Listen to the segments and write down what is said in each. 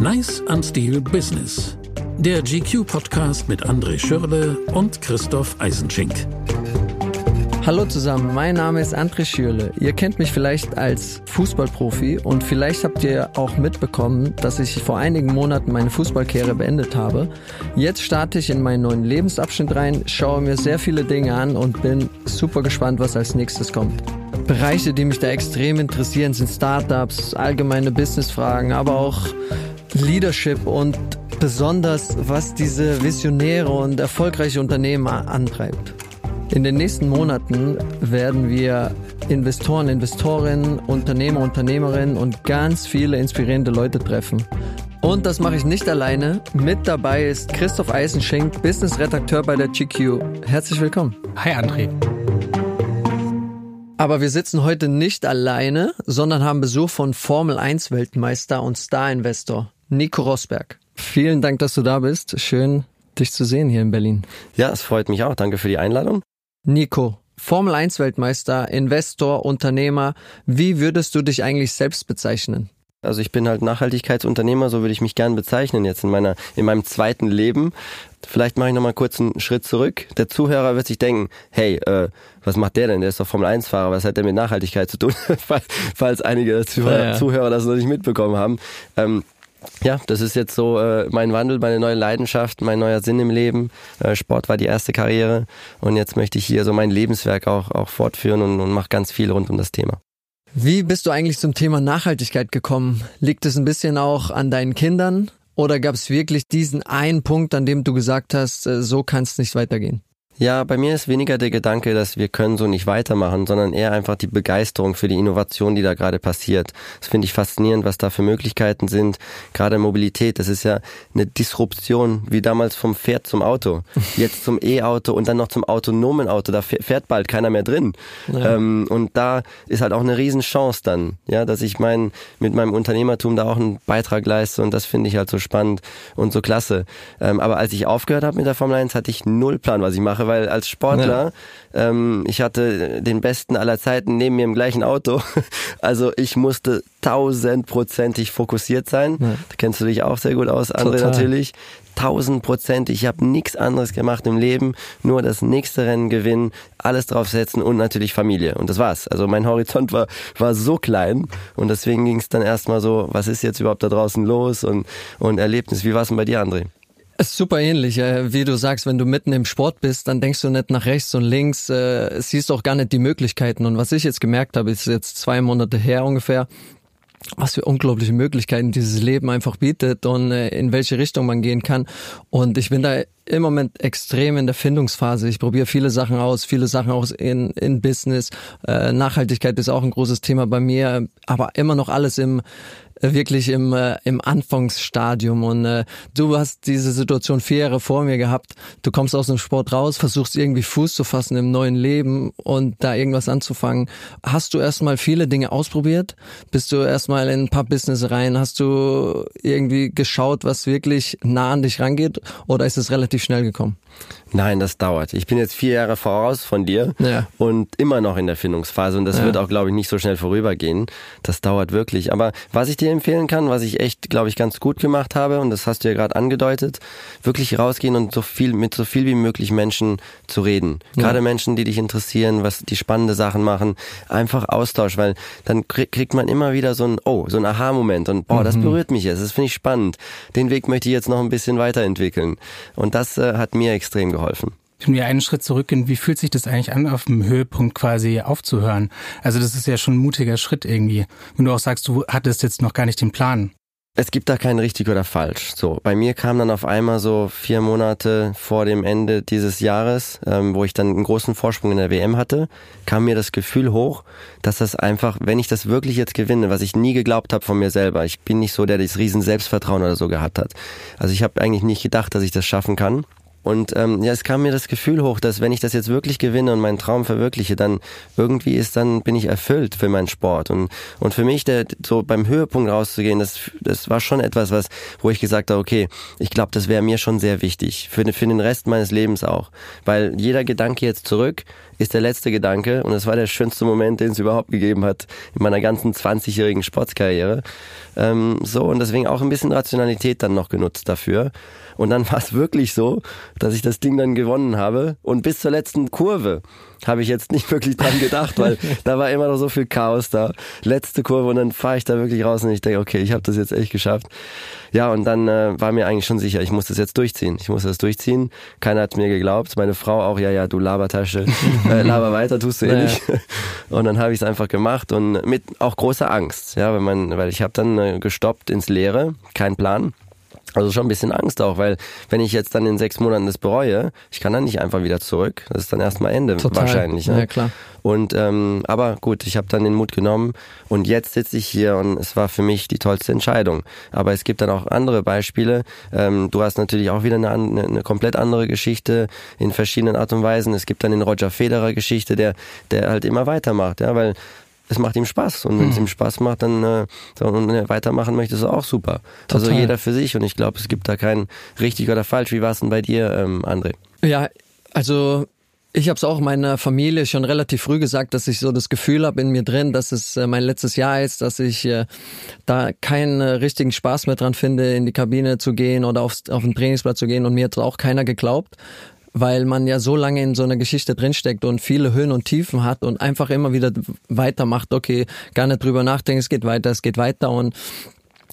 Nice am Stil Business. Der GQ-Podcast mit André Schürle und Christoph Eisenschink. Hallo zusammen, mein Name ist André Schürle. Ihr kennt mich vielleicht als Fußballprofi und vielleicht habt ihr auch mitbekommen, dass ich vor einigen Monaten meine Fußballkarriere beendet habe. Jetzt starte ich in meinen neuen Lebensabschnitt rein, schaue mir sehr viele Dinge an und bin super gespannt, was als nächstes kommt. Bereiche, die mich da extrem interessieren, sind Startups, allgemeine Businessfragen, aber auch Leadership und besonders, was diese visionäre und erfolgreiche Unternehmen antreibt. In den nächsten Monaten werden wir Investoren, Investorinnen, Unternehmer, Unternehmerinnen und ganz viele inspirierende Leute treffen. Und das mache ich nicht alleine. Mit dabei ist Christoph Eisenschenk, Business-Redakteur bei der GQ. Herzlich willkommen. Hi André. Aber wir sitzen heute nicht alleine, sondern haben Besuch von Formel 1 Weltmeister und Star-Investor Nico Rosberg. Vielen Dank, dass du da bist. Schön, dich zu sehen hier in Berlin. Ja, es freut mich auch. Danke für die Einladung. Nico, Formel 1 Weltmeister, Investor, Unternehmer. Wie würdest du dich eigentlich selbst bezeichnen? Also ich bin halt Nachhaltigkeitsunternehmer, so würde ich mich gern bezeichnen jetzt in meiner in meinem zweiten Leben. Vielleicht mache ich noch mal kurz einen Schritt zurück. Der Zuhörer wird sich denken, hey, äh, was macht der denn? Der ist doch Formel 1 Fahrer, was hat der mit Nachhaltigkeit zu tun? Falls einige Zuhörer, ja, ja. Zuhörer das noch nicht mitbekommen haben. Ähm, ja, das ist jetzt so äh, mein Wandel, meine neue Leidenschaft, mein neuer Sinn im Leben. Äh, Sport war die erste Karriere und jetzt möchte ich hier so mein Lebenswerk auch, auch fortführen und, und mache ganz viel rund um das Thema. Wie bist du eigentlich zum Thema Nachhaltigkeit gekommen? Liegt es ein bisschen auch an deinen Kindern oder gab es wirklich diesen einen Punkt, an dem du gesagt hast, äh, so kann es nicht weitergehen? Ja, bei mir ist weniger der Gedanke, dass wir können so nicht weitermachen, sondern eher einfach die Begeisterung für die Innovation, die da gerade passiert. Das finde ich faszinierend, was da für Möglichkeiten sind. Gerade Mobilität, das ist ja eine Disruption, wie damals vom Pferd zum Auto. Jetzt zum E-Auto und dann noch zum autonomen Auto. Da fährt bald keiner mehr drin. Ja. Ähm, und da ist halt auch eine Riesenchance dann, ja, dass ich mein, mit meinem Unternehmertum da auch einen Beitrag leiste und das finde ich halt so spannend und so klasse. Ähm, aber als ich aufgehört habe mit der Formel 1, hatte ich null Plan, was ich mache weil als Sportler, ja. ähm, ich hatte den besten aller Zeiten neben mir im gleichen Auto. Also ich musste tausendprozentig fokussiert sein. Ja. Da kennst du dich auch sehr gut aus, André Total. natürlich. Tausendprozentig. Ich habe nichts anderes gemacht im Leben, nur das nächste Rennen gewinnen, alles draufsetzen und natürlich Familie. Und das war's. Also mein Horizont war, war so klein und deswegen ging es dann erstmal so, was ist jetzt überhaupt da draußen los und, und Erlebnis. Wie war es denn bei dir, André? Ist super ähnlich, wie du sagst, wenn du mitten im Sport bist, dann denkst du nicht nach rechts und links, äh, siehst auch gar nicht die Möglichkeiten. Und was ich jetzt gemerkt habe, ist jetzt zwei Monate her ungefähr, was für unglaubliche Möglichkeiten dieses Leben einfach bietet und äh, in welche Richtung man gehen kann. Und ich bin da im Moment extrem in der Findungsphase. Ich probiere viele Sachen aus, viele Sachen aus in, in Business. Äh, Nachhaltigkeit ist auch ein großes Thema bei mir, aber immer noch alles im wirklich im, äh, im Anfangsstadium und äh, du hast diese Situation vier Jahre vor mir gehabt. Du kommst aus dem Sport raus, versuchst irgendwie Fuß zu fassen im neuen Leben und da irgendwas anzufangen. Hast du erstmal viele Dinge ausprobiert? Bist du erstmal in ein paar Business rein? Hast du irgendwie geschaut, was wirklich nah an dich rangeht oder ist es relativ schnell gekommen? Nein, das dauert. Ich bin jetzt vier Jahre voraus von dir ja. und immer noch in der Findungsphase und das ja. wird auch, glaube ich, nicht so schnell vorübergehen. Das dauert wirklich. Aber was ich dir empfehlen kann, was ich echt, glaube ich, ganz gut gemacht habe und das hast du ja gerade angedeutet, wirklich rausgehen und so viel mit so viel wie möglich Menschen zu reden. Ja. Gerade Menschen, die dich interessieren, was die spannende Sachen machen, einfach Austausch, weil dann kriegt man immer wieder so ein Oh, so ein Aha-Moment und boah, mhm. das berührt mich jetzt. Das finde ich spannend. Den Weg möchte ich jetzt noch ein bisschen weiterentwickeln und das äh, hat mir extrem geholfen. Wenn wir einen Schritt zurückgehen, wie fühlt sich das eigentlich an, auf dem Höhepunkt quasi aufzuhören? Also das ist ja schon ein mutiger Schritt irgendwie. Wenn du auch sagst, du hattest jetzt noch gar nicht den Plan. Es gibt da kein richtig oder falsch. So, bei mir kam dann auf einmal so vier Monate vor dem Ende dieses Jahres, ähm, wo ich dann einen großen Vorsprung in der WM hatte, kam mir das Gefühl hoch, dass das einfach, wenn ich das wirklich jetzt gewinne, was ich nie geglaubt habe von mir selber, ich bin nicht so, der das riesen Selbstvertrauen oder so gehabt hat. Also ich habe eigentlich nicht gedacht, dass ich das schaffen kann. Und ähm, ja, es kam mir das Gefühl hoch, dass wenn ich das jetzt wirklich gewinne und meinen Traum verwirkliche, dann irgendwie ist, dann bin ich erfüllt für meinen Sport. Und, und für mich, der, so beim Höhepunkt rauszugehen, das, das war schon etwas, was, wo ich gesagt habe, okay, ich glaube, das wäre mir schon sehr wichtig. Für, für den Rest meines Lebens auch. Weil jeder Gedanke jetzt zurück ist der letzte Gedanke und es war der schönste Moment, den es überhaupt gegeben hat in meiner ganzen 20-jährigen Sportskarriere. Ähm, so und deswegen auch ein bisschen Rationalität dann noch genutzt dafür. Und dann war es wirklich so, dass ich das Ding dann gewonnen habe und bis zur letzten Kurve habe ich jetzt nicht wirklich dran gedacht, weil da war immer noch so viel Chaos da. Letzte Kurve und dann fahre ich da wirklich raus und ich denke, okay, ich habe das jetzt echt geschafft. Ja, und dann äh, war mir eigentlich schon sicher, ich muss das jetzt durchziehen. Ich muss das durchziehen. Keiner hat mir geglaubt. Meine Frau auch, ja, ja, du Labertasche, äh, laber weiter, tust du eh nicht. Und dann habe ich es einfach gemacht und mit auch großer Angst, ja, wenn man, weil ich habe dann äh, gestoppt ins Leere, kein Plan. Also schon ein bisschen Angst auch, weil wenn ich jetzt dann in sechs Monaten das bereue, ich kann dann nicht einfach wieder zurück. Das ist dann erstmal Ende Total. wahrscheinlich. Ne? Ja, klar. Und ähm, aber gut, ich habe dann den Mut genommen und jetzt sitze ich hier und es war für mich die tollste Entscheidung. Aber es gibt dann auch andere Beispiele. Ähm, du hast natürlich auch wieder eine, eine, eine komplett andere Geschichte in verschiedenen Art und Weisen. Es gibt dann den Roger Federer Geschichte, der der halt immer weitermacht, ja, weil es macht ihm Spaß und wenn es Hm. ihm Spaß macht, dann äh, und wenn er weitermachen möchte, ist auch super. Also Total. jeder für sich und ich glaube, es gibt da kein richtig oder falsch. Wie war es denn bei dir, ähm, André? Ja, also ich habe es auch meiner Familie schon relativ früh gesagt, dass ich so das Gefühl habe in mir drin, dass es äh, mein letztes Jahr ist, dass ich äh, da keinen äh, richtigen Spaß mehr dran finde, in die Kabine zu gehen oder aufs, auf den Trainingsplatz zu gehen. Und mir hat auch keiner geglaubt, weil man ja so lange in so einer Geschichte drinsteckt und viele Höhen und Tiefen hat und einfach immer wieder weitermacht. Okay, gar nicht drüber nachdenken, es geht weiter, es geht weiter und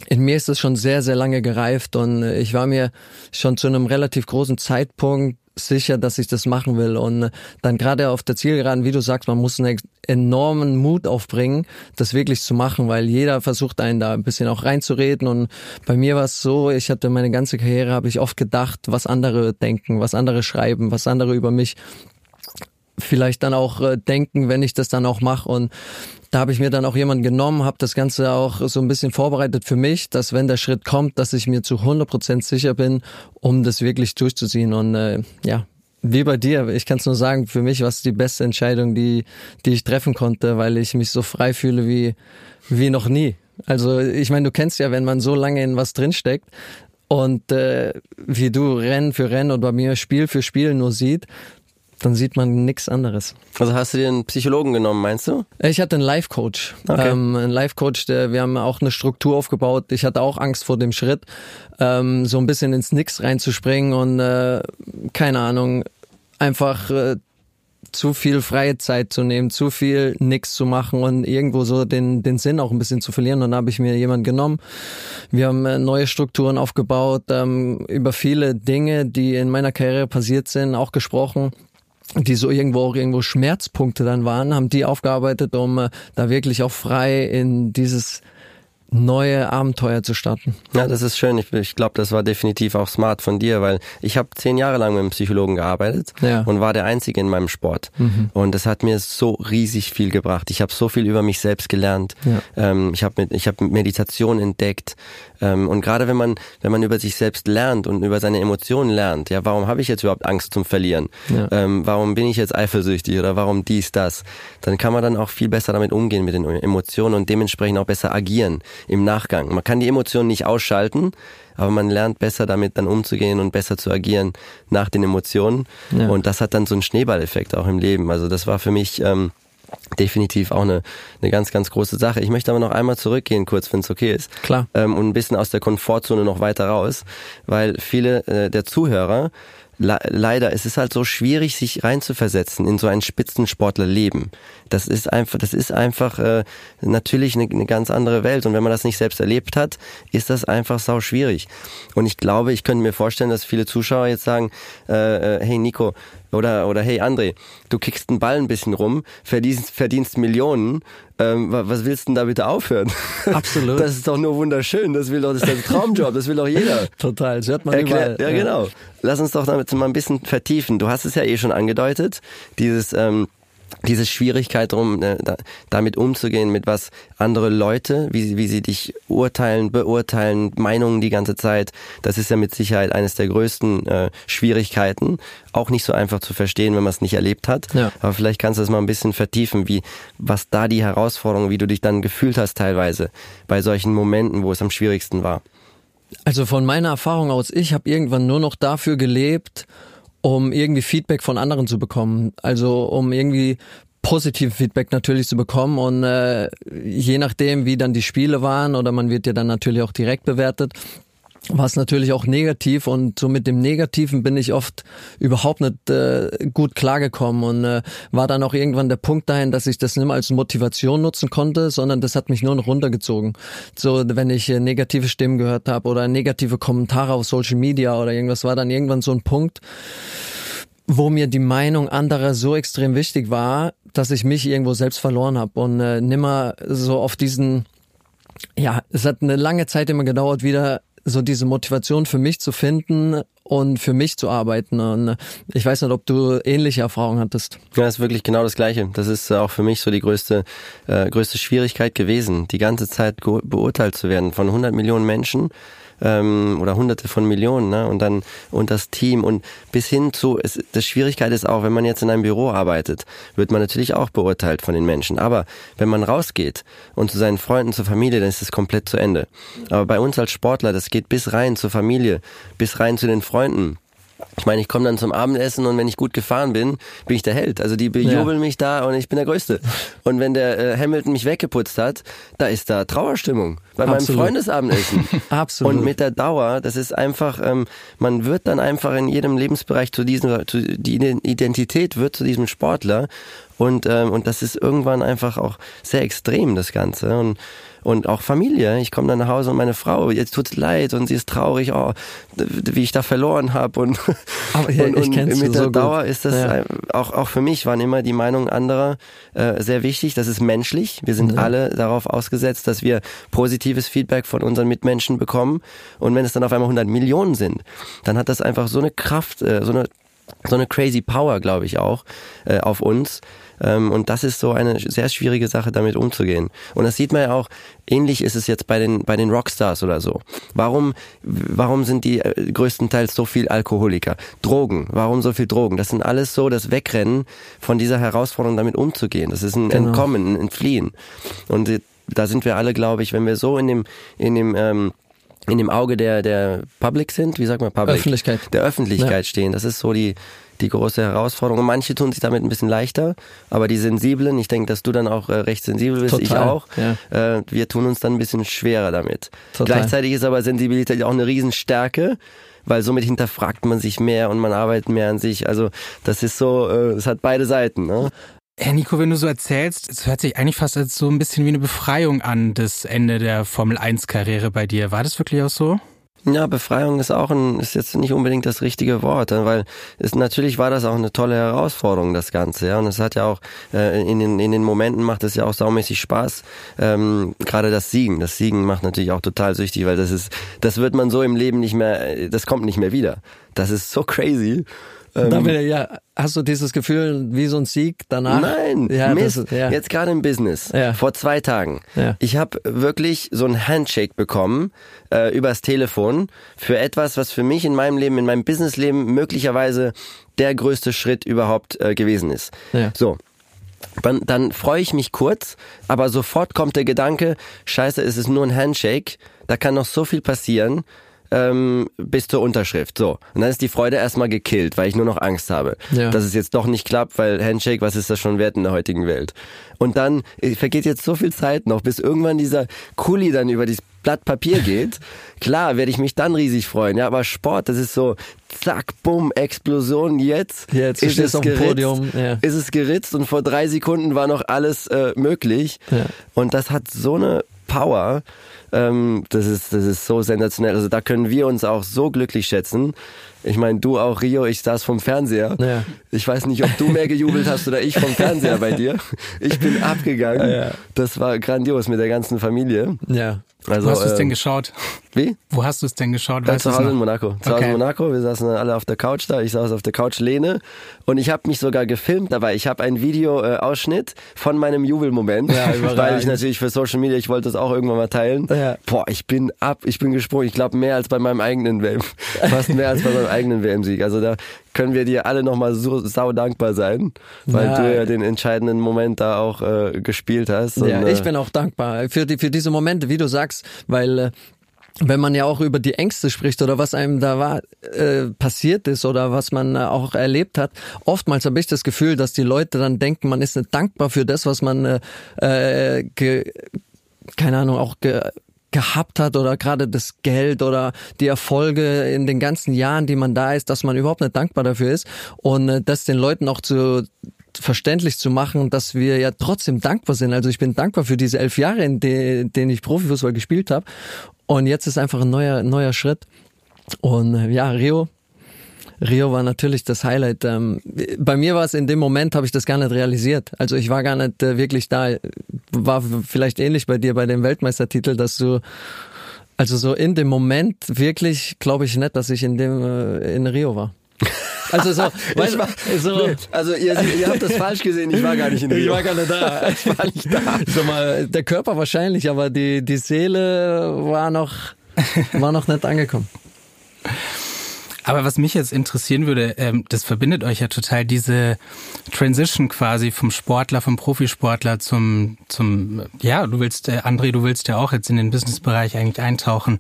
in mir ist es schon sehr, sehr lange gereift und ich war mir schon zu einem relativ großen Zeitpunkt sicher, dass ich das machen will. Und dann gerade auf der Zielgeraden, wie du sagst, man muss einen enormen Mut aufbringen, das wirklich zu machen, weil jeder versucht einen da ein bisschen auch reinzureden. Und bei mir war es so, ich hatte meine ganze Karriere, habe ich oft gedacht, was andere denken, was andere schreiben, was andere über mich vielleicht dann auch äh, denken, wenn ich das dann auch mache. Und da habe ich mir dann auch jemanden genommen, habe das Ganze auch so ein bisschen vorbereitet für mich, dass wenn der Schritt kommt, dass ich mir zu 100% sicher bin, um das wirklich durchzuziehen. Und äh, ja, wie bei dir, ich kann es nur sagen, für mich war es die beste Entscheidung, die, die ich treffen konnte, weil ich mich so frei fühle wie, wie noch nie. Also ich meine, du kennst ja, wenn man so lange in was drinsteckt und äh, wie du Rennen für Rennen und bei mir Spiel für Spiel nur sieht, dann sieht man nichts anderes. Also hast du dir einen Psychologen genommen, meinst du? Ich hatte einen Life-Coach. Okay. Ähm, einen Life-Coach, der, wir haben auch eine Struktur aufgebaut. Ich hatte auch Angst vor dem Schritt, ähm, so ein bisschen ins Nix reinzuspringen und äh, keine Ahnung, einfach äh, zu viel freie Zeit zu nehmen, zu viel nix zu machen und irgendwo so den, den Sinn auch ein bisschen zu verlieren. Und dann habe ich mir jemanden genommen. Wir haben äh, neue Strukturen aufgebaut, ähm, über viele Dinge, die in meiner Karriere passiert sind, auch gesprochen die so irgendwo auch irgendwo Schmerzpunkte dann waren, haben die aufgearbeitet, um äh, da wirklich auch frei in dieses neue Abenteuer zu starten. Ja, das ist schön. Ich, ich glaube, das war definitiv auch smart von dir, weil ich habe zehn Jahre lang mit einem Psychologen gearbeitet Ja. und war der Einzige in meinem Sport. Und das hat mir so riesig viel gebracht. Ich habe so viel über mich selbst gelernt. Ja. Ähm, ich habe ich hab Meditation entdeckt. Ähm, und gerade wenn man wenn man über sich selbst lernt und über seine Emotionen lernt, ja, warum habe ich jetzt überhaupt Angst zum Verlieren? Ja. Ähm, warum bin ich jetzt eifersüchtig oder warum dies das? Dann kann man dann auch viel besser damit umgehen mit den Emotionen und dementsprechend auch besser agieren im Nachgang. Man kann die Emotionen nicht ausschalten, aber man lernt besser damit dann umzugehen und besser zu agieren nach den Emotionen. Ja. Und das hat dann so einen Schneeballeffekt auch im Leben. Also das war für mich ähm, definitiv auch eine, eine ganz, ganz große Sache. Ich möchte aber noch einmal zurückgehen, kurz, wenn es okay ist. Klar. Ähm, und ein bisschen aus der Komfortzone noch weiter raus, weil viele äh, der Zuhörer leider, es ist halt so schwierig, sich reinzuversetzen in so ein Spitzensportlerleben. Das ist einfach, das ist einfach äh, natürlich eine, eine ganz andere Welt. Und wenn man das nicht selbst erlebt hat, ist das einfach sau schwierig. Und ich glaube, ich könnte mir vorstellen, dass viele Zuschauer jetzt sagen, äh, äh, hey Nico, oder, oder hey André, du kickst den Ball ein bisschen rum, verdienst, verdienst Millionen, ähm, wa- was willst du denn da bitte aufhören? Absolut. Das ist doch nur wunderschön, das will doch, das ist der Traumjob, das will doch jeder. Total, das hört man Erklär, überall. ja, genau. Lass uns doch damit mal ein bisschen vertiefen. Du hast es ja eh schon angedeutet, dieses, ähm, diese Schwierigkeit drum, äh, da, damit umzugehen, mit was andere Leute, wie sie, wie sie dich urteilen, beurteilen, Meinungen die ganze Zeit. Das ist ja mit Sicherheit eines der größten äh, Schwierigkeiten. Auch nicht so einfach zu verstehen, wenn man es nicht erlebt hat. Ja. Aber vielleicht kannst du das mal ein bisschen vertiefen, wie, was da die Herausforderung, wie du dich dann gefühlt hast teilweise bei solchen Momenten, wo es am schwierigsten war. Also von meiner Erfahrung aus, ich habe irgendwann nur noch dafür gelebt, um irgendwie Feedback von anderen zu bekommen. Also um irgendwie positive Feedback natürlich zu bekommen und äh, je nachdem, wie dann die Spiele waren oder man wird ja dann natürlich auch direkt bewertet, war es natürlich auch negativ und so mit dem Negativen bin ich oft überhaupt nicht äh, gut klargekommen und äh, war dann auch irgendwann der Punkt dahin, dass ich das nicht mehr als Motivation nutzen konnte, sondern das hat mich nur noch runtergezogen. So, wenn ich äh, negative Stimmen gehört habe oder negative Kommentare auf Social Media oder irgendwas, war dann irgendwann so ein Punkt, wo mir die Meinung anderer so extrem wichtig war, dass ich mich irgendwo selbst verloren habe und äh, nimmer so auf diesen ja, es hat eine lange Zeit immer gedauert, wieder so diese Motivation für mich zu finden und für mich zu arbeiten. Und ich weiß nicht, ob du ähnliche Erfahrungen hattest. Ja, ist wirklich genau das Gleiche. Das ist auch für mich so die größte, äh, größte Schwierigkeit gewesen, die ganze Zeit beurteilt zu werden von 100 Millionen Menschen ähm, oder hunderte von Millionen, ne? Und dann und das Team und bis hin zu, es, das Schwierigkeit ist auch, wenn man jetzt in einem Büro arbeitet, wird man natürlich auch beurteilt von den Menschen. Aber wenn man rausgeht und zu seinen Freunden, zur Familie, dann ist es komplett zu Ende. Aber bei uns als Sportler, das geht bis rein zur Familie, bis rein zu den Freunden. Ich meine, ich komme dann zum Abendessen und wenn ich gut gefahren bin, bin ich der Held. Also die bejubeln ja. mich da und ich bin der Größte. Und wenn der äh, Hamilton mich weggeputzt hat, da ist da Trauerstimmung bei Absolut. meinem Freundesabendessen. Absolut. Und mit der Dauer, das ist einfach, ähm, man wird dann einfach in jedem Lebensbereich zu diesem, zu, die Identität wird zu diesem Sportler und ähm, und das ist irgendwann einfach auch sehr extrem das Ganze und und auch Familie. Ich komme dann nach Hause und meine Frau, jetzt tut's leid und sie ist traurig, oh, wie ich da verloren habe und, Aber, ja, und, und mit der so Dauer gut. ist das ja. auch auch für mich waren immer die Meinungen anderer äh, sehr wichtig. Das ist menschlich. Wir sind ja. alle darauf ausgesetzt, dass wir positives Feedback von unseren Mitmenschen bekommen und wenn es dann auf einmal 100 Millionen sind, dann hat das einfach so eine Kraft, äh, so eine so eine crazy Power, glaube ich auch, äh, auf uns. Ähm, und das ist so eine sehr schwierige Sache, damit umzugehen. Und das sieht man ja auch, ähnlich ist es jetzt bei den, bei den Rockstars oder so. Warum, warum sind die äh, größtenteils so viel Alkoholiker? Drogen. Warum so viel Drogen? Das sind alles so das Wegrennen von dieser Herausforderung, damit umzugehen. Das ist ein genau. Entkommen, ein Entfliehen. Und äh, da sind wir alle, glaube ich, wenn wir so in dem, in dem, ähm, in dem Auge der, der Public sind, wie sagt man Public? Öffentlichkeit. Der Öffentlichkeit ja. stehen. Das ist so die, die große Herausforderung. Und manche tun sich damit ein bisschen leichter, aber die Sensiblen, ich denke, dass du dann auch äh, recht sensibel bist, Total. ich auch. Ja. Äh, wir tun uns dann ein bisschen schwerer damit. Total. Gleichzeitig ist aber Sensibilität auch eine Riesenstärke weil somit hinterfragt man sich mehr und man arbeitet mehr an sich. Also das ist so, äh, es hat beide Seiten. Ne? Herr Nico, wenn du so erzählst, es hört sich eigentlich fast als so ein bisschen wie eine Befreiung an, das Ende der Formel 1 Karriere bei dir. War das wirklich auch so? Ja, Befreiung ist auch ein, ist jetzt nicht unbedingt das richtige Wort, weil es natürlich war das auch eine tolle Herausforderung, das Ganze, ja. Und es hat ja auch äh, in den in den Momenten macht es ja auch saumäßig Spaß. Ähm, Gerade das Siegen, das Siegen macht natürlich auch total süchtig, weil das ist, das wird man so im Leben nicht mehr, das kommt nicht mehr wieder. Das ist so crazy. Ähm, Damit, ja, hast du dieses Gefühl wie so ein Sieg danach? Nein, ja, Mist. Das, ja. Jetzt gerade im Business, ja. vor zwei Tagen. Ja. Ich habe wirklich so ein Handshake bekommen äh, übers Telefon für etwas, was für mich in meinem Leben, in meinem Businessleben möglicherweise der größte Schritt überhaupt äh, gewesen ist. Ja. So, dann, dann freue ich mich kurz, aber sofort kommt der Gedanke, scheiße, es ist nur ein Handshake, da kann noch so viel passieren ähm, bis zur Unterschrift. So. Und dann ist die Freude erstmal gekillt, weil ich nur noch Angst habe, ja. dass es jetzt doch nicht klappt, weil Handshake, was ist das schon wert in der heutigen Welt? Und dann äh, vergeht jetzt so viel Zeit noch, bis irgendwann dieser Kuli dann über dieses Blatt Papier geht. Klar, werde ich mich dann riesig freuen. Ja, aber Sport, das ist so, zack, bumm, Explosion. Jetzt, jetzt ist es geritzt, Podium. Ja. Ist es geritzt und vor drei Sekunden war noch alles äh, möglich. Ja. Und das hat so eine Power. Ähm, das, ist, das ist so sensationell. Also da können wir uns auch so glücklich schätzen. Ich meine, du auch, Rio, ich saß vom Fernseher. Ja. Ich weiß nicht, ob du mehr gejubelt hast oder ich vom Fernseher bei dir. Ich bin abgegangen. Ja. Das war grandios mit der ganzen Familie. Ja. Also, Wo hast du es ähm, denn geschaut? Wie? Wo hast du es denn geschaut? Weißt zu Hause in Monaco. Zu okay. Hause in Monaco. Wir saßen alle auf der Couch da. Ich saß auf der Couch Lehne und ich habe mich sogar gefilmt dabei. Ich habe ein Video-Ausschnitt äh, von meinem Jubelmoment, ja, weil ich natürlich für Social Media, ich wollte das auch irgendwann mal teilen. Ja. Boah, ich bin ab, ich bin gesprungen. Ich glaube mehr als bei meinem eigenen WM, fast mehr als bei meinem eigenen WM-Sieg. Also da können wir dir alle nochmal so sau dankbar sein, weil ja. du ja den entscheidenden Moment da auch äh, gespielt hast. Und, ja, ich äh, bin auch dankbar für die für diese Momente, wie du sagst, weil äh, wenn man ja auch über die Ängste spricht oder was einem da war, äh, passiert ist oder was man äh, auch erlebt hat, oftmals habe ich das Gefühl, dass die Leute dann denken, man ist nicht dankbar für das, was man äh, äh ge, keine Ahnung, auch ge, gehabt hat oder gerade das Geld oder die Erfolge in den ganzen Jahren, die man da ist, dass man überhaupt nicht dankbar dafür ist und äh, das den Leuten auch zu verständlich zu machen, dass wir ja trotzdem dankbar sind. Also ich bin dankbar für diese elf Jahre, in denen ich Profifußball gespielt habe. Und jetzt ist einfach ein neuer, neuer Schritt. Und äh, ja, Rio, Rio war natürlich das Highlight. Ähm, bei mir war es in dem Moment, habe ich das gar nicht realisiert. Also ich war gar nicht äh, wirklich da. War vielleicht ähnlich bei dir bei dem Weltmeistertitel, dass du also so in dem Moment wirklich glaube ich nicht, dass ich in dem äh, in Rio war. Also so, weißt, war, so nee, also ihr, ihr habt das falsch gesehen, ich war gar nicht in Rio. Ich war gar nicht da. Ich war nicht da. So mal, der Körper wahrscheinlich, aber die, die Seele war noch, war noch nicht angekommen. Aber was mich jetzt interessieren würde, ähm, das verbindet euch ja total diese Transition quasi vom Sportler, vom Profisportler zum, zum, ja, du willst, äh, André, du willst ja auch jetzt in den Businessbereich eigentlich eintauchen.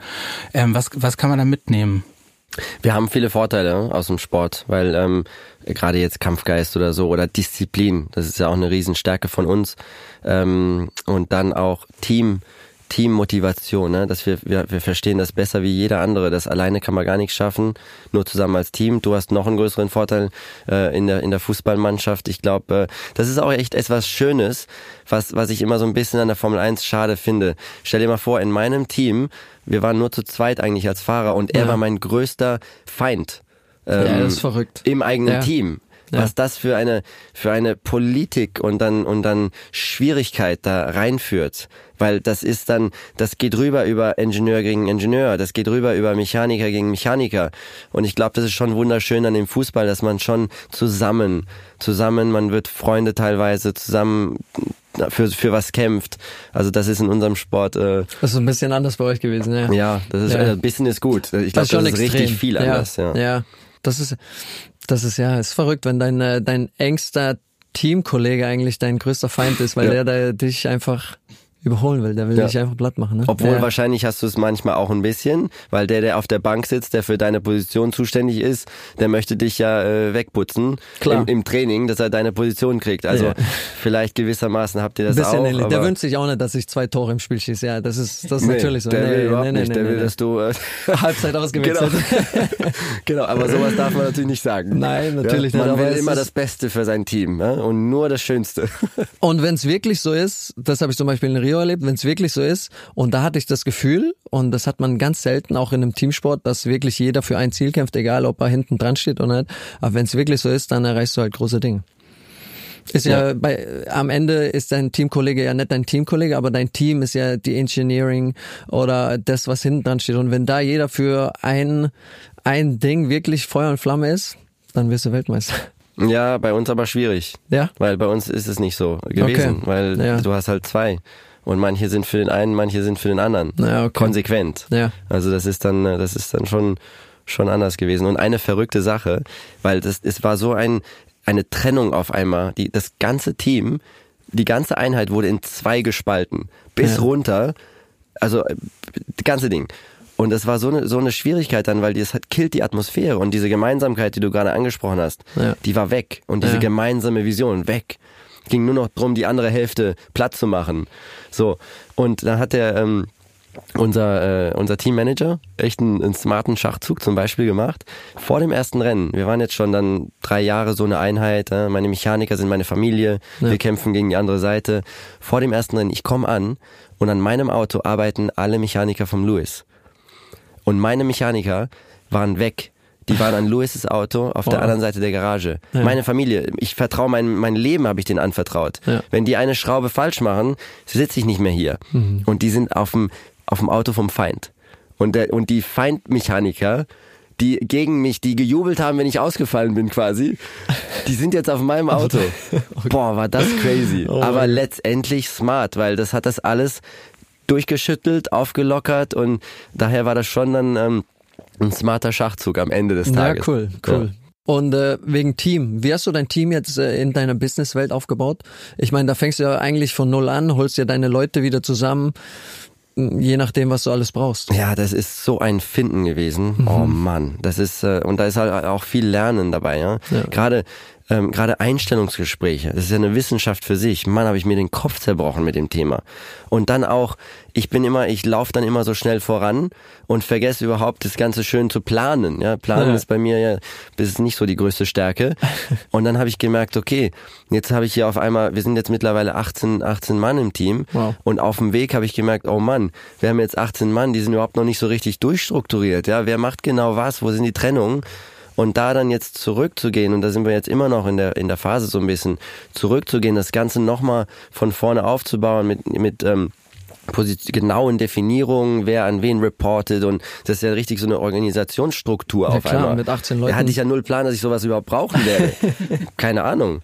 Ähm, was, was kann man da mitnehmen? Wir haben viele Vorteile aus dem Sport, weil ähm, gerade jetzt Kampfgeist oder so oder Disziplin, das ist ja auch eine Riesenstärke von uns. Ähm, und dann auch Team, Teammotivation, ne? dass wir, wir, wir verstehen das besser wie jeder andere. Das alleine kann man gar nichts schaffen, nur zusammen als Team. Du hast noch einen größeren Vorteil äh, in, der, in der Fußballmannschaft. Ich glaube, äh, das ist auch echt etwas Schönes, was, was ich immer so ein bisschen an der Formel 1 schade finde. Stell dir mal vor, in meinem Team, wir waren nur zu zweit eigentlich als Fahrer und er ja. war mein größter Feind. Ähm, ja, das ist verrückt. Im eigenen ja. Team ja. was das für eine für eine Politik und dann und dann Schwierigkeit da reinführt, weil das ist dann das geht rüber über Ingenieur gegen Ingenieur, das geht rüber über Mechaniker gegen Mechaniker und ich glaube, das ist schon wunderschön an dem Fußball, dass man schon zusammen zusammen, man wird Freunde teilweise zusammen für, für was kämpft. Also das ist in unserem Sport. Äh, das ist ein bisschen anders bei euch gewesen, ja. Ja, das ist ja. ein bisschen ist gut. Ich glaube, das, das, ist richtig viel anders. Ja, ja. ja. Das ist das ist ja, ist verrückt, wenn dein, äh, dein engster Teamkollege eigentlich dein größter Feind ist, weil ja. der, der dich einfach überholen will. Der will ja. dich einfach platt machen. Ne? Obwohl ja. wahrscheinlich hast du es manchmal auch ein bisschen, weil der, der auf der Bank sitzt, der für deine Position zuständig ist, der möchte dich ja äh, wegputzen Klar. Im, im Training, dass er deine Position kriegt. Also ja. vielleicht gewissermaßen habt ihr das bisschen auch. Ähnlich. Der wünscht sich auch nicht, dass ich zwei Tore im Spiel schieße. Ja, das ist, das ist nee, natürlich so. Der nee, will überhaupt nee, nicht. der will, dass du äh, Halbzeit ausgewechselt. Genau. genau, aber sowas darf man natürlich nicht sagen. Nein, natürlich nicht. Man will immer das Beste für sein Team und nur das Schönste. und wenn es wirklich so ist, das habe ich zum Beispiel in Rio erlebt, wenn es wirklich so ist. Und da hatte ich das Gefühl, und das hat man ganz selten auch in einem Teamsport, dass wirklich jeder für ein Ziel kämpft, egal ob er hinten dran steht oder nicht. Aber wenn es wirklich so ist, dann erreichst du halt große Dinge. Ist ja, ja bei, am Ende ist dein Teamkollege ja nicht dein Teamkollege, aber dein Team ist ja die Engineering oder das, was hinten dran steht. Und wenn da jeder für ein, ein Ding wirklich Feuer und Flamme ist, dann wirst du Weltmeister. Ja, bei uns aber schwierig. Ja. Weil bei uns ist es nicht so gewesen, okay. weil ja. du hast halt zwei und manche sind für den einen, manche sind für den anderen. Ja, okay. Konsequent. Ja. Also das ist dann, das ist dann schon, schon anders gewesen. Und eine verrückte Sache, weil das, es war so ein, eine Trennung auf einmal. Die, das ganze Team, die ganze Einheit wurde in zwei gespalten. Bis ja. runter. Also, das ganze Ding. Und das war so eine, so eine Schwierigkeit dann, weil das hat, killt die Atmosphäre und diese Gemeinsamkeit, die du gerade angesprochen hast, ja. die war weg. Und diese ja. gemeinsame Vision weg ging nur noch drum, die andere Hälfte platt zu machen. So. Und dann hat der, ähm, unser, äh, unser Teammanager echt einen, einen smarten Schachzug zum Beispiel gemacht. Vor dem ersten Rennen, wir waren jetzt schon dann drei Jahre so eine Einheit, äh, meine Mechaniker sind meine Familie, ja. wir kämpfen gegen die andere Seite. Vor dem ersten Rennen, ich komme an und an meinem Auto arbeiten alle Mechaniker vom Lewis. Und meine Mechaniker waren weg die waren an Louis' Auto auf oh. der anderen Seite der Garage. Ja. Meine Familie, ich vertraue mein, mein Leben habe ich denen anvertraut. Ja. Wenn die eine Schraube falsch machen, sitze ich nicht mehr hier. Mhm. Und die sind auf dem, auf dem Auto vom Feind. Und, der, und die Feindmechaniker, die gegen mich, die gejubelt haben, wenn ich ausgefallen bin quasi, die sind jetzt auf meinem Auto. okay. Boah, war das crazy. Oh Aber letztendlich smart, weil das hat das alles durchgeschüttelt, aufgelockert und daher war das schon dann ähm, ein smarter Schachzug am Ende des Tages. Ja, cool, cool. Ja. Und äh, wegen Team, wie hast du dein Team jetzt äh, in deiner Businesswelt aufgebaut? Ich meine, da fängst du ja eigentlich von null an, holst dir deine Leute wieder zusammen. je nachdem, was du alles brauchst. Ja, das ist so ein Finden gewesen. Mhm. Oh Mann, das ist äh, und da ist halt auch viel Lernen dabei. Ja, ja. gerade ähm, gerade Einstellungsgespräche, das ist ja eine Wissenschaft für sich. Mann, habe ich mir den Kopf zerbrochen mit dem Thema. Und dann auch, ich bin immer, ich laufe dann immer so schnell voran und vergesse überhaupt das Ganze schön zu planen. Ja, planen ja. ist bei mir ja, das ist nicht so die größte Stärke. Und dann habe ich gemerkt, okay, jetzt habe ich hier auf einmal, wir sind jetzt mittlerweile 18, 18 Mann im Team. Wow. Und auf dem Weg habe ich gemerkt, oh Mann, wir haben jetzt 18 Mann, die sind überhaupt noch nicht so richtig durchstrukturiert. Ja, wer macht genau was? Wo sind die Trennungen? Und da dann jetzt zurückzugehen, und da sind wir jetzt immer noch in der, in der Phase so ein bisschen, zurückzugehen, das Ganze nochmal von vorne aufzubauen mit, mit ähm, genauen Definierungen, wer an wen reportet und das ist ja richtig so eine Organisationsstruktur ja, auf klar, einmal. mit 18 Leuten. Da hatte ich ja null Plan, dass ich sowas überhaupt brauchen werde. Keine Ahnung.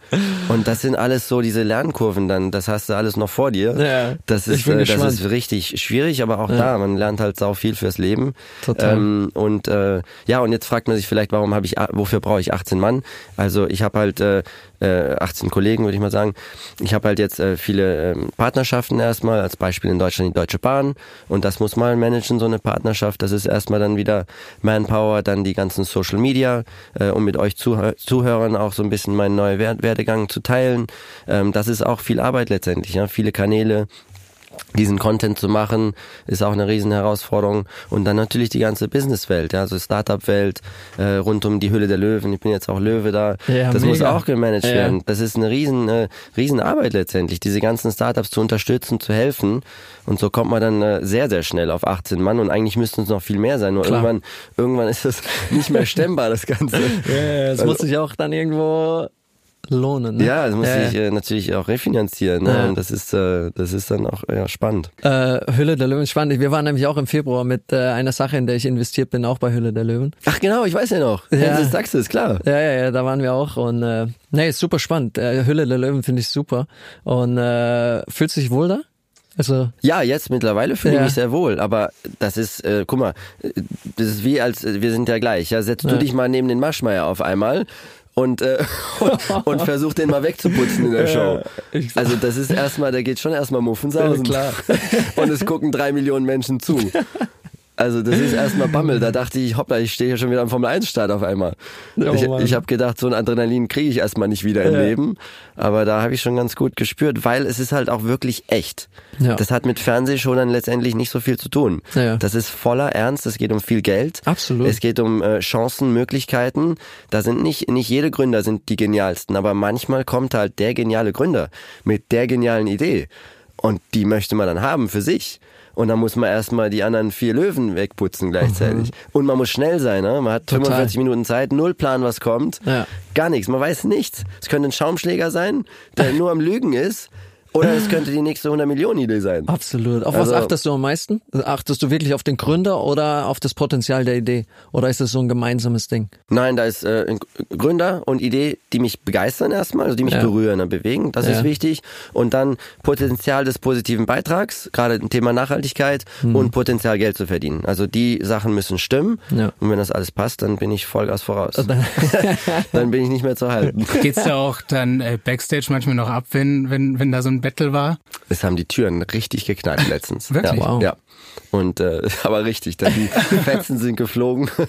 Und das sind alles so diese Lernkurven dann, das hast du alles noch vor dir. Ja, das ist, äh, das ist richtig schwierig, aber auch ja. da, man lernt halt sau viel fürs Leben. Total. Ähm, und äh, ja, und jetzt fragt man sich vielleicht, warum habe ich, wofür brauche ich 18 Mann? Also ich habe halt äh, 18 äh, Kollegen, würde ich mal sagen. Ich habe halt jetzt äh, viele ähm, Partnerschaften erstmal, als Beispiel in Deutschland die Deutsche Bahn und das muss mal managen, so eine Partnerschaft. Das ist erstmal dann wieder Manpower, dann die ganzen Social Media, äh, um mit euch Zuh Zuhörern auch so ein bisschen meinen neuen Werdegang zu teilen. Ähm, das ist auch viel Arbeit letztendlich, ja, viele Kanäle, diesen Content zu machen, ist auch eine riesen Herausforderung. Und dann natürlich die ganze Businesswelt, ja, also Startup-Welt, äh, rund um die Hülle der Löwen. Ich bin jetzt auch Löwe da. Ja, das mega. muss auch gemanagt ja. werden. Das ist eine riesen, äh, riesen Arbeit letztendlich, diese ganzen Startups zu unterstützen, zu helfen. Und so kommt man dann äh, sehr, sehr schnell auf 18 Mann. Und eigentlich müssten es noch viel mehr sein. Nur Klar. irgendwann, irgendwann ist das nicht mehr stemmbar, das Ganze. ja, das also, muss sich auch dann irgendwo lohnen. Ne? Ja, das muss ja, sich äh, natürlich auch refinanzieren. Ne? Ja. Und das ist, äh, das ist dann auch ja, spannend. Äh, Hülle der Löwen, spannend. Wir waren nämlich auch im Februar mit äh, einer Sache, in der ich investiert bin, auch bei Hülle der Löwen. Ach genau, ich weiß ja noch. Ja. Du, ist klar. Ja, ja, ja, da waren wir auch und äh, nee, ist super spannend. Äh, Hülle der Löwen finde ich super. Und äh, fühlst du dich wohl da? Also ja, jetzt mittlerweile fühle ja. ich mich sehr wohl, aber das ist, äh, guck mal, das ist wie als wir sind ja gleich. Ja, setzt ja. du dich mal neben den Maschmeier auf einmal und, äh, und, und versucht den mal wegzuputzen in der Show. Also das ist erstmal, da geht schon erstmal Muffensausen. Ja, klar. Und es gucken drei Millionen Menschen zu. Also das ist erstmal Bammel. Da dachte ich, hoppla, ich stehe hier schon wieder am Formel 1 Start auf einmal. Oh, ich ich habe gedacht, so ein Adrenalin kriege ich erstmal nicht wieder im ja. Leben. Aber da habe ich schon ganz gut gespürt, weil es ist halt auch wirklich echt. Ja. Das hat mit Fernsehshow letztendlich nicht so viel zu tun. Ja. Das ist voller Ernst, es geht um viel Geld. Absolut. Es geht um äh, Chancen, Möglichkeiten. Da sind nicht, nicht jede Gründer sind die genialsten, aber manchmal kommt halt der geniale Gründer mit der genialen Idee. Und die möchte man dann haben für sich. Und dann muss man erstmal die anderen vier Löwen wegputzen gleichzeitig. Mhm. Und man muss schnell sein, ne? Man hat Total. 45 Minuten Zeit, null Plan, was kommt. Ja. Gar nichts, man weiß nichts. Es könnte ein Schaumschläger sein, der nur am Lügen ist. Oder es könnte die nächste 100 Millionen Idee sein. Absolut. Auf also, was achtest du am meisten? Achtest du wirklich auf den Gründer oder auf das Potenzial der Idee? Oder ist das so ein gemeinsames Ding? Nein, da ist äh, Gründer und Idee, die mich begeistern erstmal, also die mich ja. berühren und bewegen. Das ja. ist wichtig. Und dann Potenzial des positiven Beitrags, gerade im Thema Nachhaltigkeit mhm. und Potenzial Geld zu verdienen. Also die Sachen müssen stimmen. Ja. Und wenn das alles passt, dann bin ich Vollgas voraus. dann bin ich nicht mehr zu halten. Geht's da auch dann äh, Backstage manchmal noch ab, wenn, wenn, wenn da so ein Battle war? Es haben die Türen richtig geknallt letztens. Wirklich? Ja, wow. ja. Und äh, aber richtig, dann die Fetzen sind geflogen.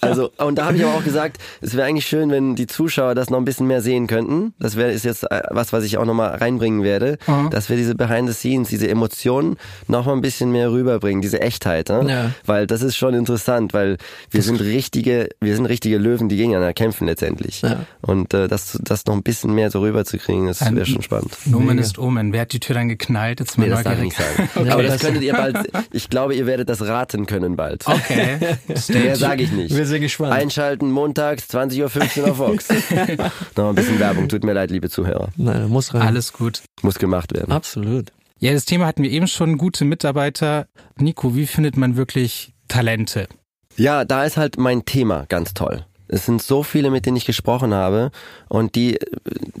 Also und da habe ich aber auch gesagt, es wäre eigentlich schön, wenn die Zuschauer das noch ein bisschen mehr sehen könnten. Das wäre ist jetzt äh, was, was ich auch noch mal reinbringen werde, mhm. dass wir diese Behind the Scenes, diese Emotionen noch mal ein bisschen mehr rüberbringen, diese Echtheit, ne? ja. weil das ist schon interessant, weil wir sind richtige, wir sind richtige Löwen, die gegeneinander kämpfen letztendlich. Ja. Und äh, das, das noch ein bisschen mehr so rüberzukriegen, das wäre schon spannend. Nomen ist Omen. Wer hat die Tür dann geknallt? Jetzt mal nee, das darf ich nicht sagen. okay. Aber das könntet ihr bald. Ich glaube, ihr werdet das raten können bald. Okay. Mehr sage ich nicht. Wir sind gespannt. Einschalten montags 20.15 Uhr auf Vox. Noch ein bisschen Werbung. Tut mir leid, liebe Zuhörer. Nein, muss rein. Alles gut. Muss gemacht werden. Absolut. Ja, das Thema hatten wir eben schon. Gute Mitarbeiter. Nico, wie findet man wirklich Talente? Ja, da ist halt mein Thema ganz toll. Es sind so viele, mit denen ich gesprochen habe und die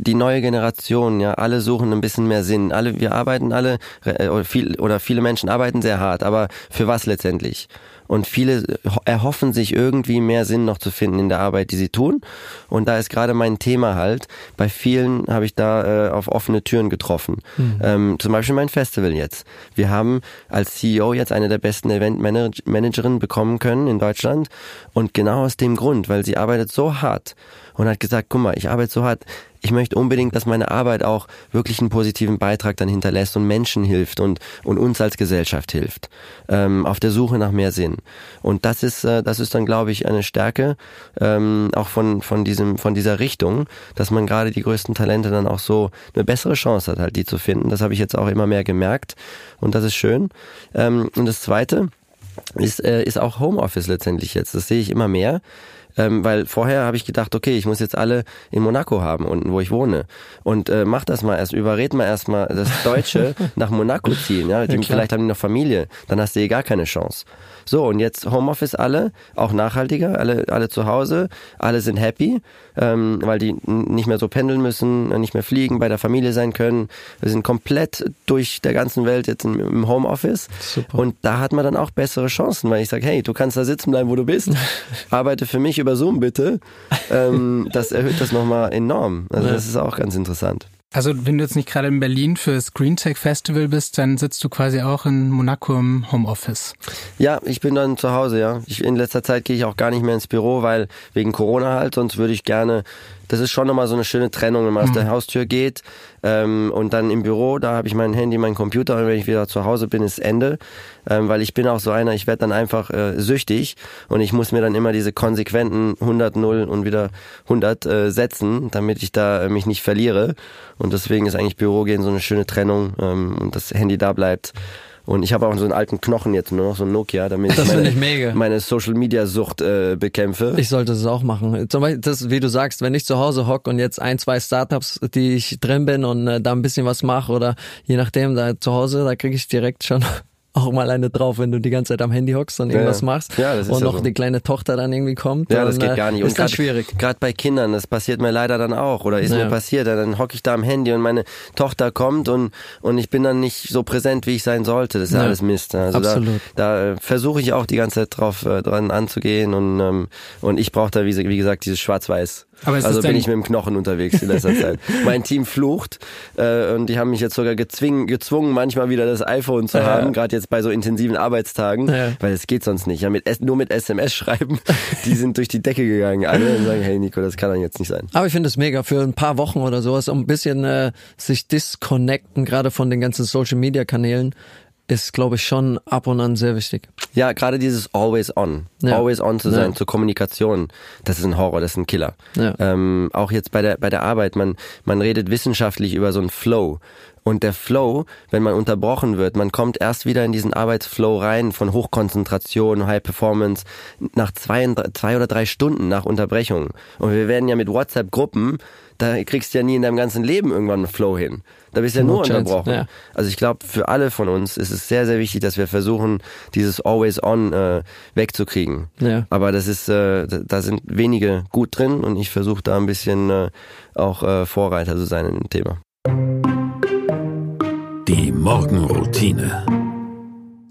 die neue Generation, ja, alle suchen ein bisschen mehr Sinn. Alle, wir arbeiten alle äh, oder, viel, oder viele Menschen arbeiten sehr hart, aber für was letztendlich? Und viele erhoffen sich irgendwie mehr Sinn noch zu finden in der Arbeit, die sie tun. Und da ist gerade mein Thema halt. Bei vielen habe ich da äh, auf offene Türen getroffen. Mhm. Ähm, zum Beispiel mein Festival jetzt. Wir haben als CEO jetzt eine der besten Eventmanagerinnen bekommen können in Deutschland. Und genau aus dem Grund, weil sie arbeitet so hart und hat gesagt, guck mal, ich arbeite so hart, ich möchte unbedingt, dass meine Arbeit auch wirklich einen positiven Beitrag dann hinterlässt und Menschen hilft und, und uns als Gesellschaft hilft. Ähm, auf der Suche nach mehr Sinn. Und das ist, äh, das ist dann, glaube ich, eine Stärke ähm, auch von, von, diesem, von dieser Richtung, dass man gerade die größten Talente dann auch so eine bessere Chance hat, halt die zu finden. Das habe ich jetzt auch immer mehr gemerkt und das ist schön. Ähm, und das Zweite, ist, äh, ist auch Homeoffice letztendlich jetzt. Das sehe ich immer mehr. Ähm, weil vorher habe ich gedacht, okay, ich muss jetzt alle in Monaco haben, unten, wo ich wohne. Und äh, mach das mal erst, überred mal erstmal das Deutsche nach Monaco ziehen. Ja? Ja vielleicht haben die noch Familie, dann hast du eh gar keine Chance. So, und jetzt Homeoffice alle, auch nachhaltiger, alle, alle zu Hause, alle sind happy, ähm, weil die nicht mehr so pendeln müssen, nicht mehr fliegen, bei der Familie sein können. Wir sind komplett durch der ganzen Welt jetzt im Homeoffice. Super. Und da hat man dann auch bessere Chancen, weil ich sage, hey, du kannst da sitzen bleiben, wo du bist. Arbeite für mich über Zoom bitte. Ähm, das erhöht das nochmal enorm. Also ja. das ist auch ganz interessant. Also wenn du jetzt nicht gerade in Berlin für das Green Tech Festival bist, dann sitzt du quasi auch in Monaco im Homeoffice. Ja, ich bin dann zu Hause, ja. Ich, in letzter Zeit gehe ich auch gar nicht mehr ins Büro, weil wegen Corona halt, sonst würde ich gerne das ist schon nochmal so eine schöne Trennung, wenn man mhm. aus der Haustür geht ähm, und dann im Büro, da habe ich mein Handy, mein Computer und wenn ich wieder zu Hause bin, ist Ende, ähm, weil ich bin auch so einer, ich werde dann einfach äh, süchtig und ich muss mir dann immer diese konsequenten 100, 0 und wieder 100 äh, setzen, damit ich da äh, mich nicht verliere. Und deswegen ist eigentlich Büro gehen so eine schöne Trennung ähm, und das Handy da bleibt und ich habe auch so einen alten Knochen jetzt, nur noch so ein Nokia, damit das ich meine, meine Social Media Sucht äh, bekämpfe. Ich sollte das auch machen. Zum Beispiel, das, wie du sagst, wenn ich zu Hause hock und jetzt ein, zwei Startups, die ich drin bin und äh, da ein bisschen was mache oder je nachdem, da zu Hause, da kriege ich direkt schon auch mal eine drauf, wenn du die ganze Zeit am Handy hockst und irgendwas ja, machst ja, das ist und ja noch so. die kleine Tochter dann irgendwie kommt. Ja, das geht gar nicht. Und ist grad, schwierig. Gerade bei Kindern, das passiert mir leider dann auch oder ist ja. mir passiert, dann hocke ich da am Handy und meine Tochter kommt und und ich bin dann nicht so präsent, wie ich sein sollte. Das ist ja, alles Mist. Also Absolut. da, da äh, versuche ich auch die ganze Zeit drauf äh, dran anzugehen und ähm, und ich brauche da wie, wie gesagt dieses Schwarz-Weiß also bin ich mit dem Knochen unterwegs in letzter Zeit. Mein Team flucht äh, und die haben mich jetzt sogar gezwungen, gezwungen, manchmal wieder das iPhone zu ja. haben, gerade jetzt bei so intensiven Arbeitstagen, ja. weil es geht sonst nicht. Ja, mit, nur mit SMS schreiben, die sind durch die Decke gegangen alle und sagen, hey Nico, das kann doch jetzt nicht sein. Aber ich finde es mega für ein paar Wochen oder sowas, um ein bisschen äh, sich disconnecten, gerade von den ganzen Social Media Kanälen ist, glaube ich, schon ab und an sehr wichtig. Ja, gerade dieses Always On. Ja. Always On zu sein, ja. zur Kommunikation. Das ist ein Horror, das ist ein Killer. Ja. Ähm, auch jetzt bei der, bei der Arbeit, man, man redet wissenschaftlich über so einen Flow. Und der Flow, wenn man unterbrochen wird, man kommt erst wieder in diesen Arbeitsflow rein von Hochkonzentration, High Performance nach zwei, zwei oder drei Stunden nach Unterbrechung. Und wir werden ja mit WhatsApp-Gruppen, da kriegst du ja nie in deinem ganzen Leben irgendwann einen Flow hin. Da bist du ja nur unterbrochen. Ja. Also ich glaube, für alle von uns ist es sehr, sehr wichtig, dass wir versuchen, dieses Always On äh, wegzukriegen. Ja. Aber das ist, äh, da sind wenige gut drin und ich versuche da ein bisschen äh, auch äh, Vorreiter zu sein in dem Thema. Die Morgenroutine.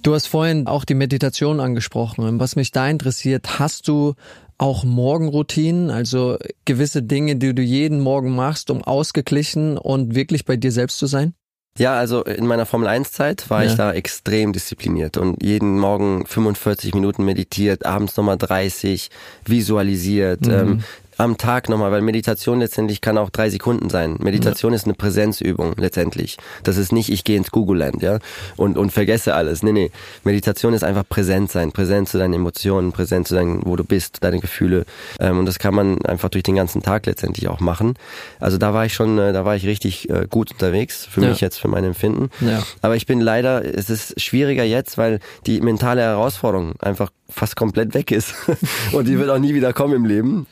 Du hast vorhin auch die Meditation angesprochen. Was mich da interessiert, hast du auch Morgenroutinen, also gewisse Dinge, die du jeden Morgen machst, um ausgeglichen und wirklich bei dir selbst zu sein? Ja, also in meiner Formel 1 Zeit war ja. ich da extrem diszipliniert und jeden Morgen 45 Minuten meditiert, abends nochmal 30, visualisiert, mhm. ähm, am Tag nochmal, weil Meditation letztendlich kann auch drei Sekunden sein. Meditation ja. ist eine Präsenzübung letztendlich. Das ist nicht, ich gehe ins Google-Land, ja, und, und vergesse alles. Nee, nee. Meditation ist einfach präsent sein, präsent zu deinen Emotionen, präsent zu deinen, wo du bist, deine Gefühle. Ähm, und das kann man einfach durch den ganzen Tag letztendlich auch machen. Also da war ich schon, äh, da war ich richtig äh, gut unterwegs, für ja. mich jetzt, für mein Empfinden. Ja. Aber ich bin leider, es ist schwieriger jetzt, weil die mentale Herausforderung einfach fast komplett weg ist. und die wird auch nie wieder kommen im Leben.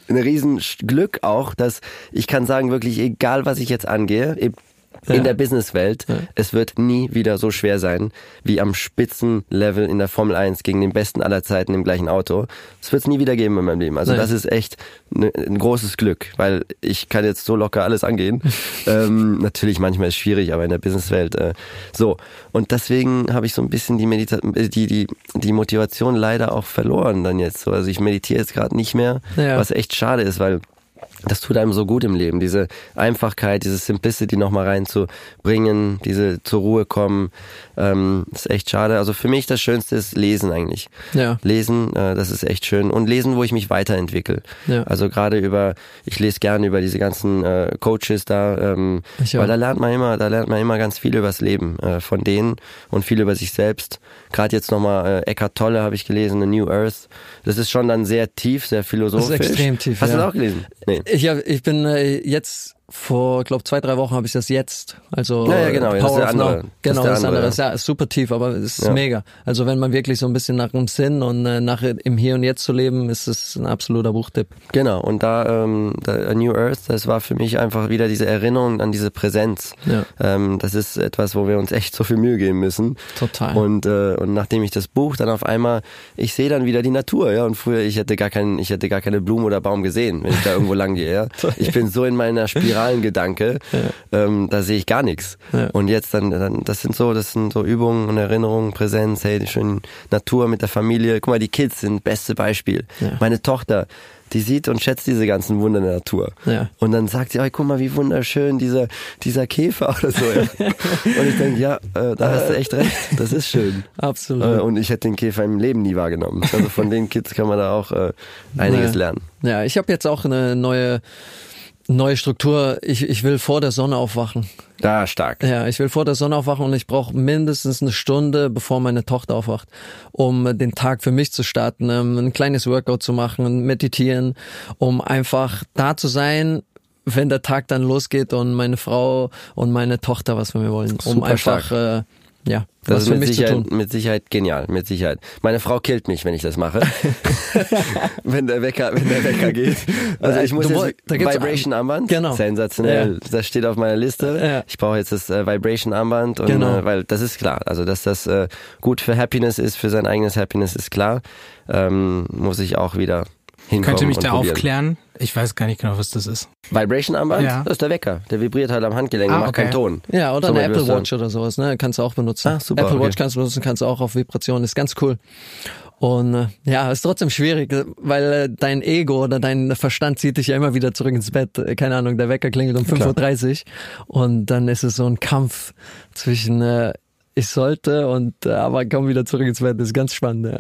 Riesenglück auch, dass ich kann sagen, wirklich, egal was ich jetzt angehe, in Ja. der Businesswelt, Ja. es wird nie wieder so schwer sein, wie am Spitzenlevel in der Formel 1 gegen den Besten aller Zeiten im gleichen Auto. Das wird es nie wieder geben in meinem Leben. Also Nein. das ist echt ne, ein großes Glück, weil ich kann jetzt so locker alles angehen. ähm, natürlich manchmal ist es schwierig, aber in der Businesswelt äh, so. Und deswegen habe ich so ein bisschen die, Medita die, die, die Motivation leider auch verloren dann jetzt. So. Also ich meditiere jetzt gerade nicht mehr, Ja. was echt schade ist, weil das tut einem so gut im Leben, diese Einfachkeit, diese Simplicity nochmal reinzubringen, diese zur Ruhe kommen, ähm, ist echt schade. Also für mich das Schönste ist Lesen eigentlich. Ja. Lesen, äh, das ist echt schön. Und lesen, wo ich mich weiterentwickle. Ja. Also gerade über, ich lese gerne über diese ganzen äh, Coaches da, ähm, weil da lernt man immer, da lernt man immer ganz viel übers Leben äh, von denen und viel über sich selbst. Gerade jetzt nochmal äh, Eckhart Tolle habe ich gelesen, The New Earth. Das ist schon dann sehr tief, sehr philosophisch. extrem tief, Hast du ja. das auch gelesen? Nee. Ich, ich bin äh, jetzt vor, glaube zwei, drei Wochen habe ich das jetzt. Also Ja, ja, genau, äh, das ist der of andere. Now. Das ist Genau, der das ist andere, andere. Ja. ist super tief, aber es ist Ja. mega. Also wenn man wirklich so ein bisschen nach dem Sinn und äh, nach im Hier und Jetzt zu leben, ist es ein absoluter Buchtipp. Genau, und da, ähm, da A New Earth, das war für mich einfach wieder diese Erinnerung an diese Präsenz. Ja. Ähm, das ist etwas, wo wir uns echt so viel Mühe geben müssen. Total. Und, äh, und nachdem ich das Buch dann auf einmal, ich sehe dann wieder die Natur, ja. Und früher, ich hätte gar keinen, ich hätte gar keine Blume oder Baum gesehen, wenn ich da irgendwo lang gehe. Ja? Ich bin so in meiner Spiralengedanke, ähm, da sehe ich gar nichts. Ja. Und jetzt dann, dann, das sind so, das sind so Übungen und Erinnerungen, Präsenz, hey, die schöne Natur mit der Familie. Guck mal, die Kids sind beste Beispiel. Ja. Meine Tochter, die sieht und schätzt diese ganzen Wunder der Natur. Ja. Und dann sagt sie, oh, guck mal, wie wunderschön dieser, dieser Käfer oder so. Ja. und ich denke, ja, äh, da hast du echt recht, das ist schön. Absolut. Äh, und ich hätte den Käfer im Leben nie wahrgenommen. Also von den Kids kann man da auch äh, einiges Ja. lernen. Ja, ich habe jetzt auch eine neue neue Struktur. Ich, ich will vor der Sonne aufwachen. Da stark. Ja, ich will vor der Sonne aufwachen und ich brauche mindestens eine Stunde, bevor meine Tochter aufwacht, um den Tag für mich zu starten, ähm, ein kleines Workout zu machen, meditieren, um einfach da zu sein, wenn der Tag dann losgeht und meine Frau und meine Tochter was von mir wollen, um Super einfach äh, ja Das was ist für mit mich zu Sicherheit, tun. mit Sicherheit genial, mit Sicherheit. Meine Frau killt mich, wenn ich das mache. wenn der Wecker, wenn der Wecker geht. Also ich muss Du jetzt woll- da gibt's Vibration Armband. Genau. Sensationell. Ja. Das steht auf meiner Liste. Ja. Ich brauche jetzt das äh, Vibration Armband und Genau. äh, weil das ist klar. Also dass das äh, gut für Happiness ist, für sein eigenes Happiness ist klar. Ähm, muss ich auch wieder hinkommen Könnt ihr mich und da probieren. aufklären? Ich weiß gar nicht genau, was das ist. Vibration Armband? Ja. Das ist der Wecker. Der vibriert halt am Handgelenk und Ah, macht okay. keinen Ton. Ja, oder So eine Apple Watch oder sowas, ne? Kannst du auch benutzen. Ah, super, Apple okay. Watch kannst du benutzen, kannst du auch auf Vibration, ist ganz cool. Und äh, ja, ist trotzdem schwierig, weil äh, dein Ego oder dein Verstand zieht dich ja immer wieder zurück ins Bett. Äh, Keine Ahnung, der Wecker klingelt um 5.30 Uhr und dann ist es so ein Kampf zwischen äh, ich sollte und äh, aber komm wieder zurück ins Bett. Das ist ganz spannend. Ja.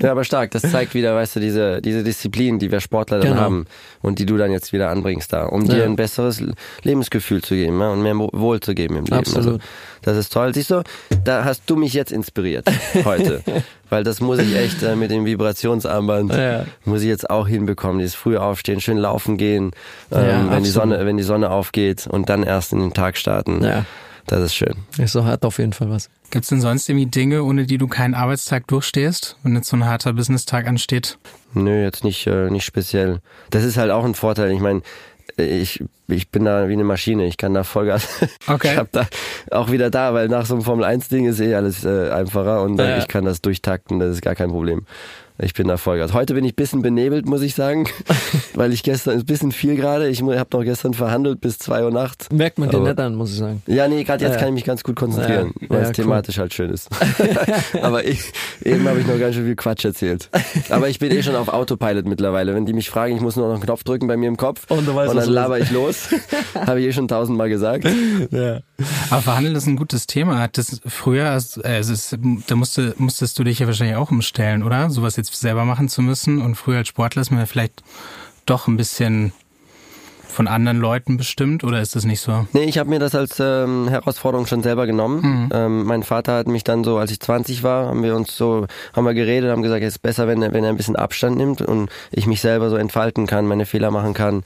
Ja, aber stark. Das zeigt wieder, weißt du, diese, diese Disziplin, die wir Sportler dann Genau. haben und die du dann jetzt wieder anbringst da, um dir Ja. ein besseres Lebensgefühl zu geben ja, und mehr Wohl zu geben im Leben. Absolut. Also, das ist toll. Siehst du, da hast du mich jetzt inspiriert heute. Weil das muss ich echt äh, mit dem Vibrationsarmband, Ja. muss ich jetzt auch hinbekommen. Dieses frühe Aufstehen, schön laufen gehen, ähm, wenn, die. Sonne, wenn die Sonne aufgeht und dann erst in den Tag starten. Ja. Das ist schön. Ist so hat auf jeden Fall was. Gibt's denn sonst irgendwie Dinge, ohne die du keinen Arbeitstag durchstehst, wenn jetzt so ein harter Business-Tag ansteht? Nö, jetzt nicht, äh, nicht speziell. Das ist halt auch ein Vorteil. Ich meine, ich, ich bin da wie eine Maschine. Ich kann da Vollgas. Okay. Ich hab da auch wieder da, weil nach so einem Formel 1 Ding ist eh alles äh, einfacher und äh, Ja. ich kann das durchtakten. Das ist gar kein Problem. Ich bin da Vollgas. Heute bin ich ein bisschen benebelt, muss ich sagen, weil ich gestern ist ein bisschen viel gerade. Ich habe noch gestern verhandelt bis zwei Uhr nachts. Merkt man dir nicht an, muss ich sagen. Ja, nee, gerade jetzt Ja. kann ich mich ganz gut konzentrieren, Ja. weil Ja, es cool. thematisch halt schön ist. Aber ich, eben habe ich noch ganz schön viel Quatsch erzählt. Aber ich bin eh schon auf Autopilot mittlerweile. Wenn die mich fragen, ich muss nur noch einen Knopf drücken bei mir im Kopf Und du weißt, was dann laber ich los. habe ich eh schon tausendmal gesagt. Ja. Aber Verhandeln ist ein gutes Thema. Hat das früher, also es ist, da musste, musstest du dich ja wahrscheinlich auch umstellen, oder? Sowas jetzt selber machen zu müssen. Und früher als Sportler ist man ja vielleicht doch ein bisschen von anderen Leuten bestimmt, oder ist das nicht so? Nee, ich habe mir das als ähm, Herausforderung schon selber genommen. Mhm. Ähm, mein Vater hat mich dann so, als ich 20 war, haben wir uns so, haben wir geredet, haben gesagt, es ist besser, wenn er, wenn er ein bisschen Abstand nimmt und ich mich selber so entfalten kann, meine Fehler machen kann.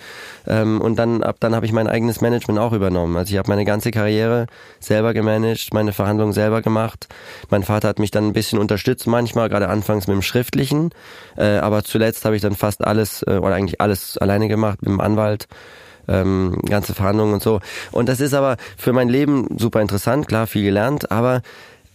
Ähm, und dann ab dann habe ich mein eigenes Management auch übernommen. Also ich habe meine ganze Karriere selber gemanagt, meine Verhandlungen selber gemacht. Mein Vater hat mich dann ein bisschen unterstützt, manchmal gerade anfangs mit dem Schriftlichen, äh, aber zuletzt habe ich dann fast alles äh, oder eigentlich alles alleine gemacht mit dem Anwalt ähm, ganze Verhandlungen und so. Und das ist aber für mein Leben super interessant, klar, viel gelernt, aber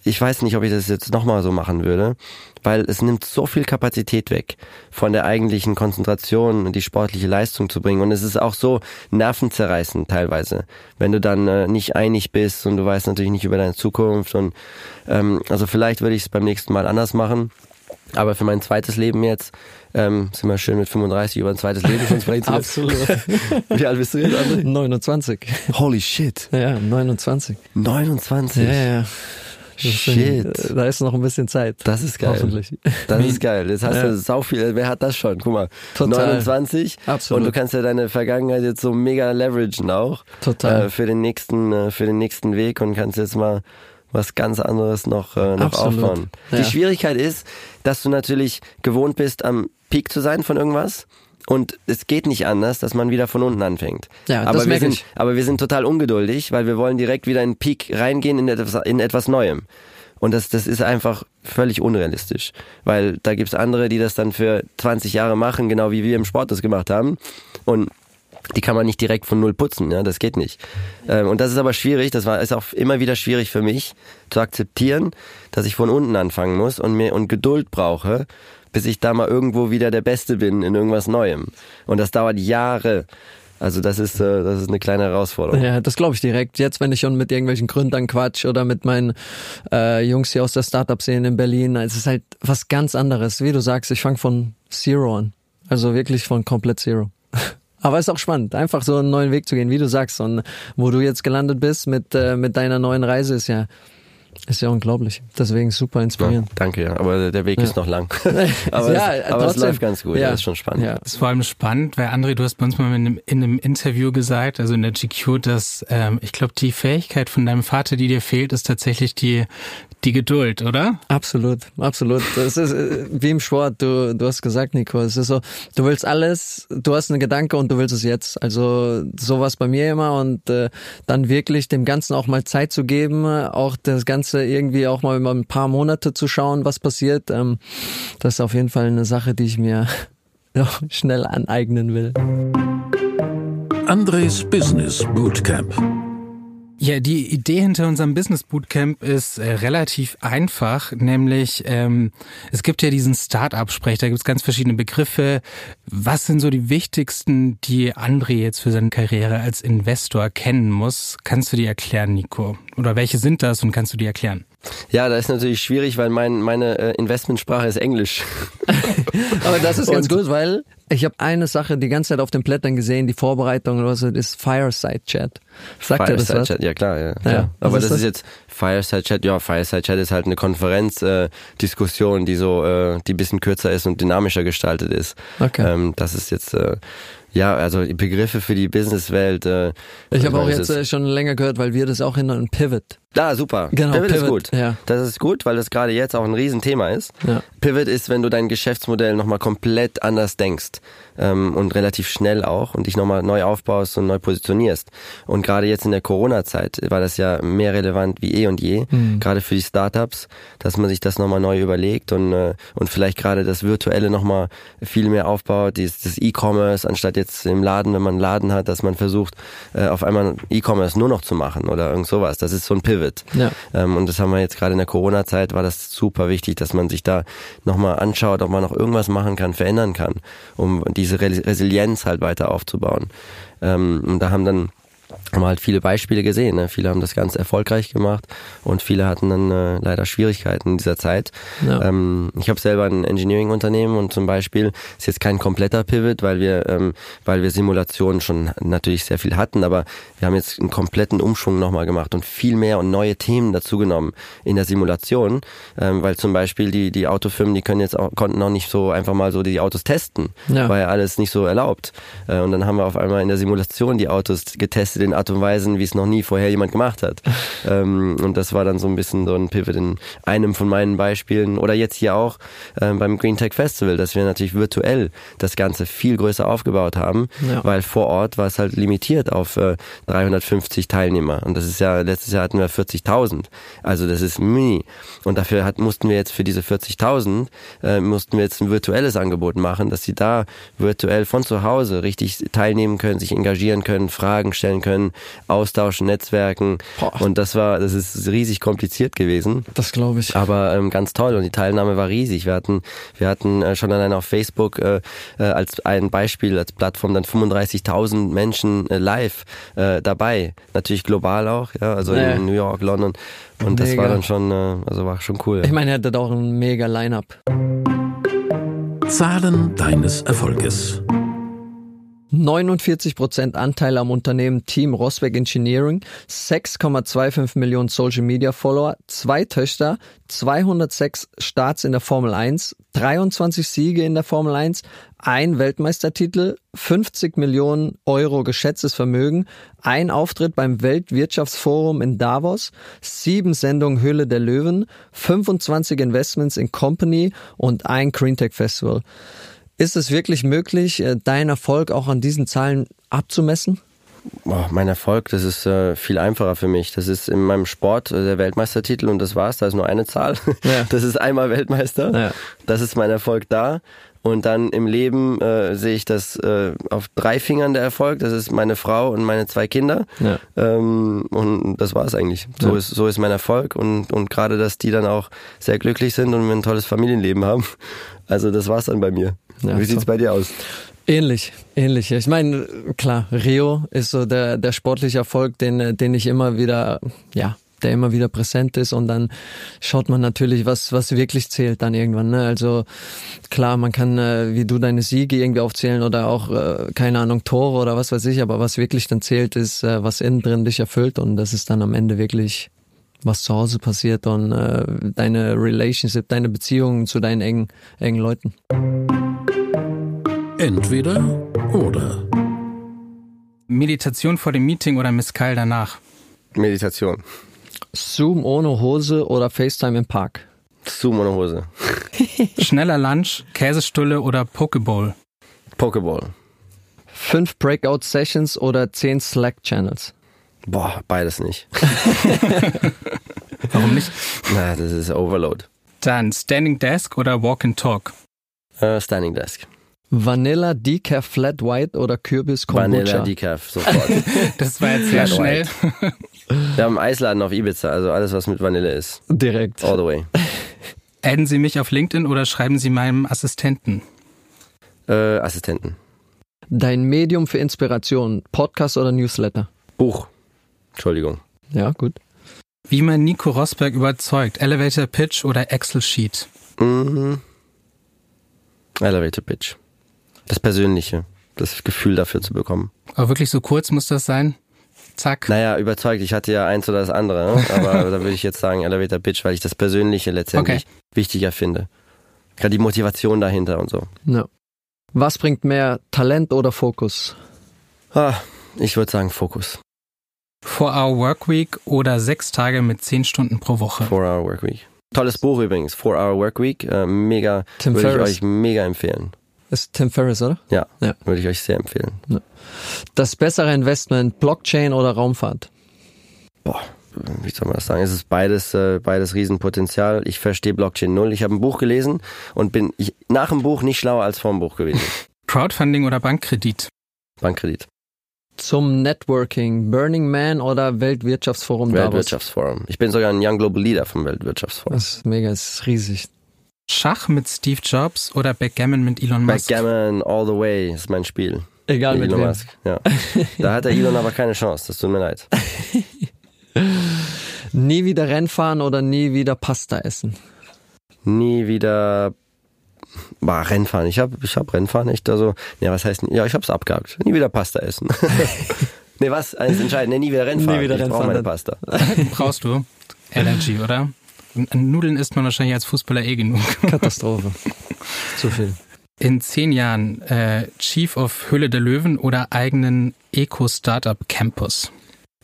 ich weiß nicht, ob ich das jetzt nochmal so machen würde, weil es nimmt so viel Kapazität weg von der eigentlichen Konzentration und die sportliche Leistung zu bringen. Und es ist auch so nervenzerreißend teilweise, wenn du dann äh, nicht einig bist und du weißt natürlich nicht über deine Zukunft. Und ähm, also vielleicht würde ich es beim nächsten Mal anders machen. Aber für mein zweites Leben jetzt ähm, sind wir schön mit 35 über ein zweites Leben schon sprechen zu Absolut. Wie alt bist du jetzt, André? 29. Holy shit. Ja, 29. 29. Ja, ja. Shit. Sind, da ist noch ein bisschen Zeit. Das ist geil. Hoffentlich. Das ist geil. Jetzt hast Ja. du sau viel. Wer hat das schon? Guck mal. Total. 29. Absolut. Und du kannst ja deine Vergangenheit jetzt so mega leveragen auch. Total. Äh, für den nächsten, äh, für den nächsten Weg und kannst jetzt mal was ganz anderes noch, äh, noch Absolut. aufbauen. Ja. Die Schwierigkeit ist, dass du natürlich gewohnt bist, am Peak zu sein von irgendwas. Und es geht nicht anders, dass man wieder von unten anfängt. Ja, aber das wir sind, ich. aber wir sind total ungeduldig, weil wir wollen direkt wieder in den Peak reingehen in etwas, in etwas Neuem. Und das, das ist einfach völlig unrealistisch. Weil da gibt's andere, die das dann für 20 Jahre machen, genau wie wir im Sport das gemacht haben. Und die kann man nicht direkt von null putzen, ja, das geht nicht. Ähm, und das ist aber schwierig, das war ist auch immer wieder schwierig für mich zu akzeptieren, dass ich von unten anfangen muss und mir und Geduld brauche, bis ich da mal irgendwo wieder der Beste bin in irgendwas Neuem. Und das dauert Jahre. Also das ist äh, das ist eine kleine Herausforderung. Ja, das glaube ich direkt. Jetzt, wenn ich schon mit irgendwelchen Gründern quatsch oder mit meinen äh, Jungs hier aus der Startup-Szene in Berlin, es ist halt was ganz anderes. Wie du sagst, ich fange von Zero an. Also wirklich von komplett Zero. Aber es ist auch spannend, einfach so einen neuen Weg zu gehen, wie du sagst. Und wo du jetzt gelandet bist mit, äh, mit deiner neuen Reise, ist ja, ist ja unglaublich. Deswegen super Ja, inspirierend. danke, ja. aber der Weg ist noch lang. aber Ja, es, aber es trotzdem. läuft ganz gut, Ja. das ist schon spannend. Ja. Das ist vor allem spannend, weil André, du hast bei uns mal in einem, in einem Interview gesagt, also in der GQ, dass ähm, ich glaube, die Fähigkeit von deinem Vater, die dir fehlt, ist tatsächlich die, die Geduld, oder? Absolut, absolut. Das ist äh, wie im Sport, du, du hast gesagt, Nico, es ist so, du willst alles, du hast einen Gedanke und du willst es jetzt. Also sowas bei mir immer und äh, dann wirklich dem Ganzen auch mal Zeit zu geben, auch das Ganze irgendwie auch mal über ein paar Monate zu schauen, was passiert. Ähm, das ist auf jeden Fall eine Sache, die ich mir auch schnell aneignen will. Andres Business Bootcamp. Ja, die Idee hinter unserem Business Bootcamp ist äh, relativ einfach, nämlich ähm, es gibt ja diesen Start-up-Sprech, da gibt es ganz verschiedene Begriffe. Was sind so die wichtigsten, die André jetzt für seine Karriere als Investor kennen muss? Kannst du die erklären, Nico? Oder welche sind das und kannst du die erklären? Ja, das ist natürlich schwierig, weil mein, meine äh, Investmentsprache ist Englisch. Aber das ist ganz Und- gut, weil ich habe eine Sache die ganze Zeit auf den Blättern gesehen, die Vorbereitung oder so, das ist Fireside Chat. Sagt ihr das Fireside was? Chat, ja klar, ja. klar. was Aber ist das, das? ist jetzt Fireside Chat, ja, Fireside Chat ist halt eine Konferenzdiskussion, äh, die so, äh, die ein bisschen kürzer ist und dynamischer gestaltet ist. Okay. Ähm, das ist jetzt, äh, ja, also Begriffe für die Businesswelt. Äh, Ich habe auch das jetzt ist- äh, schon länger gehört, weil wir das auch in einem Pivot. Ah, super. Genau, Pivot, ist Pivot, gut. ja. Das ist gut, weil das gerade jetzt auch ein Riesenthema ist. Ja. Pivot ist, wenn du dein Geschäftsmodell nochmal komplett anders denkst ähm, und relativ schnell auch und dich nochmal neu aufbaust und neu positionierst. Und gerade jetzt in der Corona-Zeit war das ja mehr relevant wie eh und je, Mhm. gerade für die Startups, dass man sich das nochmal neu überlegt und, äh, und vielleicht gerade das Virtuelle nochmal viel mehr aufbaut, dieses, das E-Commerce, anstatt jetzt im Laden, wenn man einen Laden hat, dass man versucht, äh, auf einmal E-Commerce nur noch zu machen oder irgend sowas. Das ist so ein Pivot. Ja. Ähm, und das haben wir jetzt gerade in der Corona-Zeit, war das super wichtig, dass man sich da nochmal anschaut, ob man noch irgendwas machen kann, verändern kann, um diese Re Resilienz halt weiter aufzubauen. Ähm, und da haben dann haben halt viele Beispiele gesehen. Ne? Viele haben das ganz erfolgreich gemacht und viele hatten dann äh, leider Schwierigkeiten in dieser Zeit. Ja. Ähm, ich habe selber ein Engineering-Unternehmen und zum Beispiel ist jetzt kein kompletter Pivot, weil wir, ähm, weil wir Simulationen schon natürlich sehr viel hatten, aber wir haben jetzt einen kompletten Umschwung nochmal gemacht und viel mehr und neue Themen dazu genommen in der Simulation, ähm, weil zum Beispiel die, die Autofirmen, die können jetzt auch, konnten auch nicht so einfach mal so die Autos testen, Ja. ja alles nicht so erlaubt. Äh, und dann haben wir auf einmal in der Simulation die Autos getestet, den Art und Weisen, wie es noch nie vorher jemand gemacht hat. ähm, und das war dann so ein bisschen so ein Pivot in einem von meinen Beispielen. Oder jetzt hier auch ähm, beim Green Tech Festival, dass wir natürlich virtuell das Ganze viel größer aufgebaut haben, ja. weil vor Ort war es halt limitiert auf äh, 350 Teilnehmer. Und das ist ja, letztes Jahr hatten wir 40.000. Also das ist mini. Und dafür hat, mussten wir jetzt für diese 40.000, äh, mussten wir jetzt ein virtuelles Angebot machen, dass sie da virtuell von zu Hause richtig teilnehmen können, sich engagieren können, Fragen stellen können, austauschen, Netzwerken. Boah. Und das war, das ist riesig kompliziert gewesen. Das glaube ich. Aber ähm, ganz toll und die Teilnahme war riesig. Wir hatten, wir hatten äh, schon allein auf Facebook äh, äh, als ein Beispiel, als Plattform dann 35.000 Menschen äh, live äh, dabei. Natürlich global auch, ja, also ja. in New York, London. Und mega. das war dann schon, äh, also war schon cool. Ich meine, er hatte auch ein mega Line-up. Zahlen deines Erfolges. 49% Anteil am Unternehmen Team Rosberg Engineering, 6,25 Millionen Social Media Follower, zwei Töchter, 206 Starts in der Formel 1, 23 Siege in der Formel 1, ein Weltmeistertitel, 50 Millionen Euro geschätztes Vermögen, ein Auftritt beim Weltwirtschaftsforum in Davos, sieben Sendungen Höhle der Löwen, 25 Investments in Company und ein Greentech Festival. Ist es wirklich möglich, äh, deinen Erfolg auch an diesen Zahlen abzumessen? Oh, mein Erfolg, das ist äh, viel einfacher für mich. Das ist in meinem Sport äh, der Weltmeistertitel und das war's. Da ist nur eine Zahl. Ja. Das ist einmal Weltmeister. Ja. Das ist mein Erfolg da. Und dann im Leben äh, sehe ich das äh, auf drei Fingern der Erfolg. Das ist meine Frau und meine zwei Kinder. Ja. Ähm, und das war es eigentlich. So, ist, so ist mein Erfolg. Und, und gerade, dass die dann auch sehr glücklich sind und ein tolles Familienleben haben. Also das war's dann bei mir. Ja, Wie sieht's so. bei dir aus? Ähnlich, ähnlich. Ich meine, klar, Rio ist so der, der sportliche Erfolg, den, den ich immer wieder, ja, der immer wieder präsent ist und dann schaut man natürlich, was, was wirklich zählt dann irgendwann. Ne? Also klar, man kann äh, wie du deine Siege irgendwie aufzählen oder auch, äh, keine Ahnung, Tore oder was weiß ich, aber was wirklich dann zählt, ist, äh, was innen drin dich erfüllt und das ist dann am Ende wirklich was zu Hause passiert und äh, deine Relationship, deine Beziehungen zu deinen engen, engen Leuten. Entweder oder. Meditation vor dem Meeting oder Mescal danach? Meditation. Zoom ohne Hose oder FaceTime im Park? Zoom ohne Hose. Schneller Lunch, Käsestulle oder Pokeball? Pokeball. Fünf Breakout-Sessions oder zehn Slack-Channels? Boah, beides nicht. Warum nicht? Na, das ist Overload. Dann Standing Desk oder Walk and Talk? Uh, standing Desk. Vanilla Decaf Flat White oder Kürbis Kombucha? Vanilla Decaf, sofort. das war jetzt sehr schnell. Wir haben einen Eisladen auf Ibiza, also alles, was mit Vanille ist. Direkt. All the way. Adden Sie mich auf LinkedIn oder schreiben Sie meinem Assistenten? Äh, Assistenten. Dein Medium für Inspiration, Podcast oder Newsletter? Buch. Entschuldigung. Ja, gut. Wie man Nico Rosberg überzeugt, Elevator Pitch oder Excel Sheet? Mhm. Elevator Pitch. Das Persönliche, das Gefühl dafür zu bekommen. Aber wirklich so kurz muss das sein? Zack. Naja, überzeugt. Ich hatte ja eins oder das andere, ne? aber da würde ich jetzt sagen Elevator Pitch, weil ich das Persönliche letztendlich okay. wichtiger finde. Gerade die Motivation dahinter und so. Ja. Was bringt mehr, Talent oder Fokus? Ah, ich würde sagen Fokus. Four-Hour Workweek oder sechs Tage mit zehn Stunden pro Woche? Four-Hour Workweek. Tolles Buch übrigens, Four-Hour Workweek. Äh, mega, Tim würde Ferriss. ich euch mega empfehlen. Ist Tim Ferriss, oder? Ja, ja. würde ich euch sehr empfehlen. Ja. Das bessere Investment, Blockchain oder Raumfahrt? Boah, wie soll man das sagen? Es ist beides, äh, beides Riesenpotenzial. Ich verstehe Blockchain null. Ich habe ein Buch gelesen und bin ich, nach dem Buch nicht schlauer als vor dem Buch gewesen. Crowdfunding oder Bankkredit? Bankkredit zum Networking, Burning Man oder Weltwirtschaftsforum Weltwirtschaftsforum. Ich bin sogar ein Young Global Leader vom Weltwirtschaftsforum. Das ist mega, das ist riesig. Schach mit Steve Jobs oder Backgammon mit Elon Musk? Backgammon all the way ist mein Spiel. Egal mit, Elon wem. Musk. Ja. Da hat der Elon aber keine Chance, das tut mir leid. nie wieder Rennfahren oder nie wieder Pasta essen? Nie wieder war Rennfahren. Ich habe ich hab Rennfahren echt also, ja, was heißt, ja, ich hab's abgehakt. Nie wieder Pasta essen. nee, was? Eines entscheidend, nee, nie wieder Rennfahren. Nie wieder ich Rennfahren. meine Pasta. Brauchst du Energy, oder? Nudeln isst man wahrscheinlich als Fußballer eh genug. Katastrophe. Zu viel. in zehn Jahren äh, Chief of Höhle der Löwen oder eigenen Eco-Startup Campus?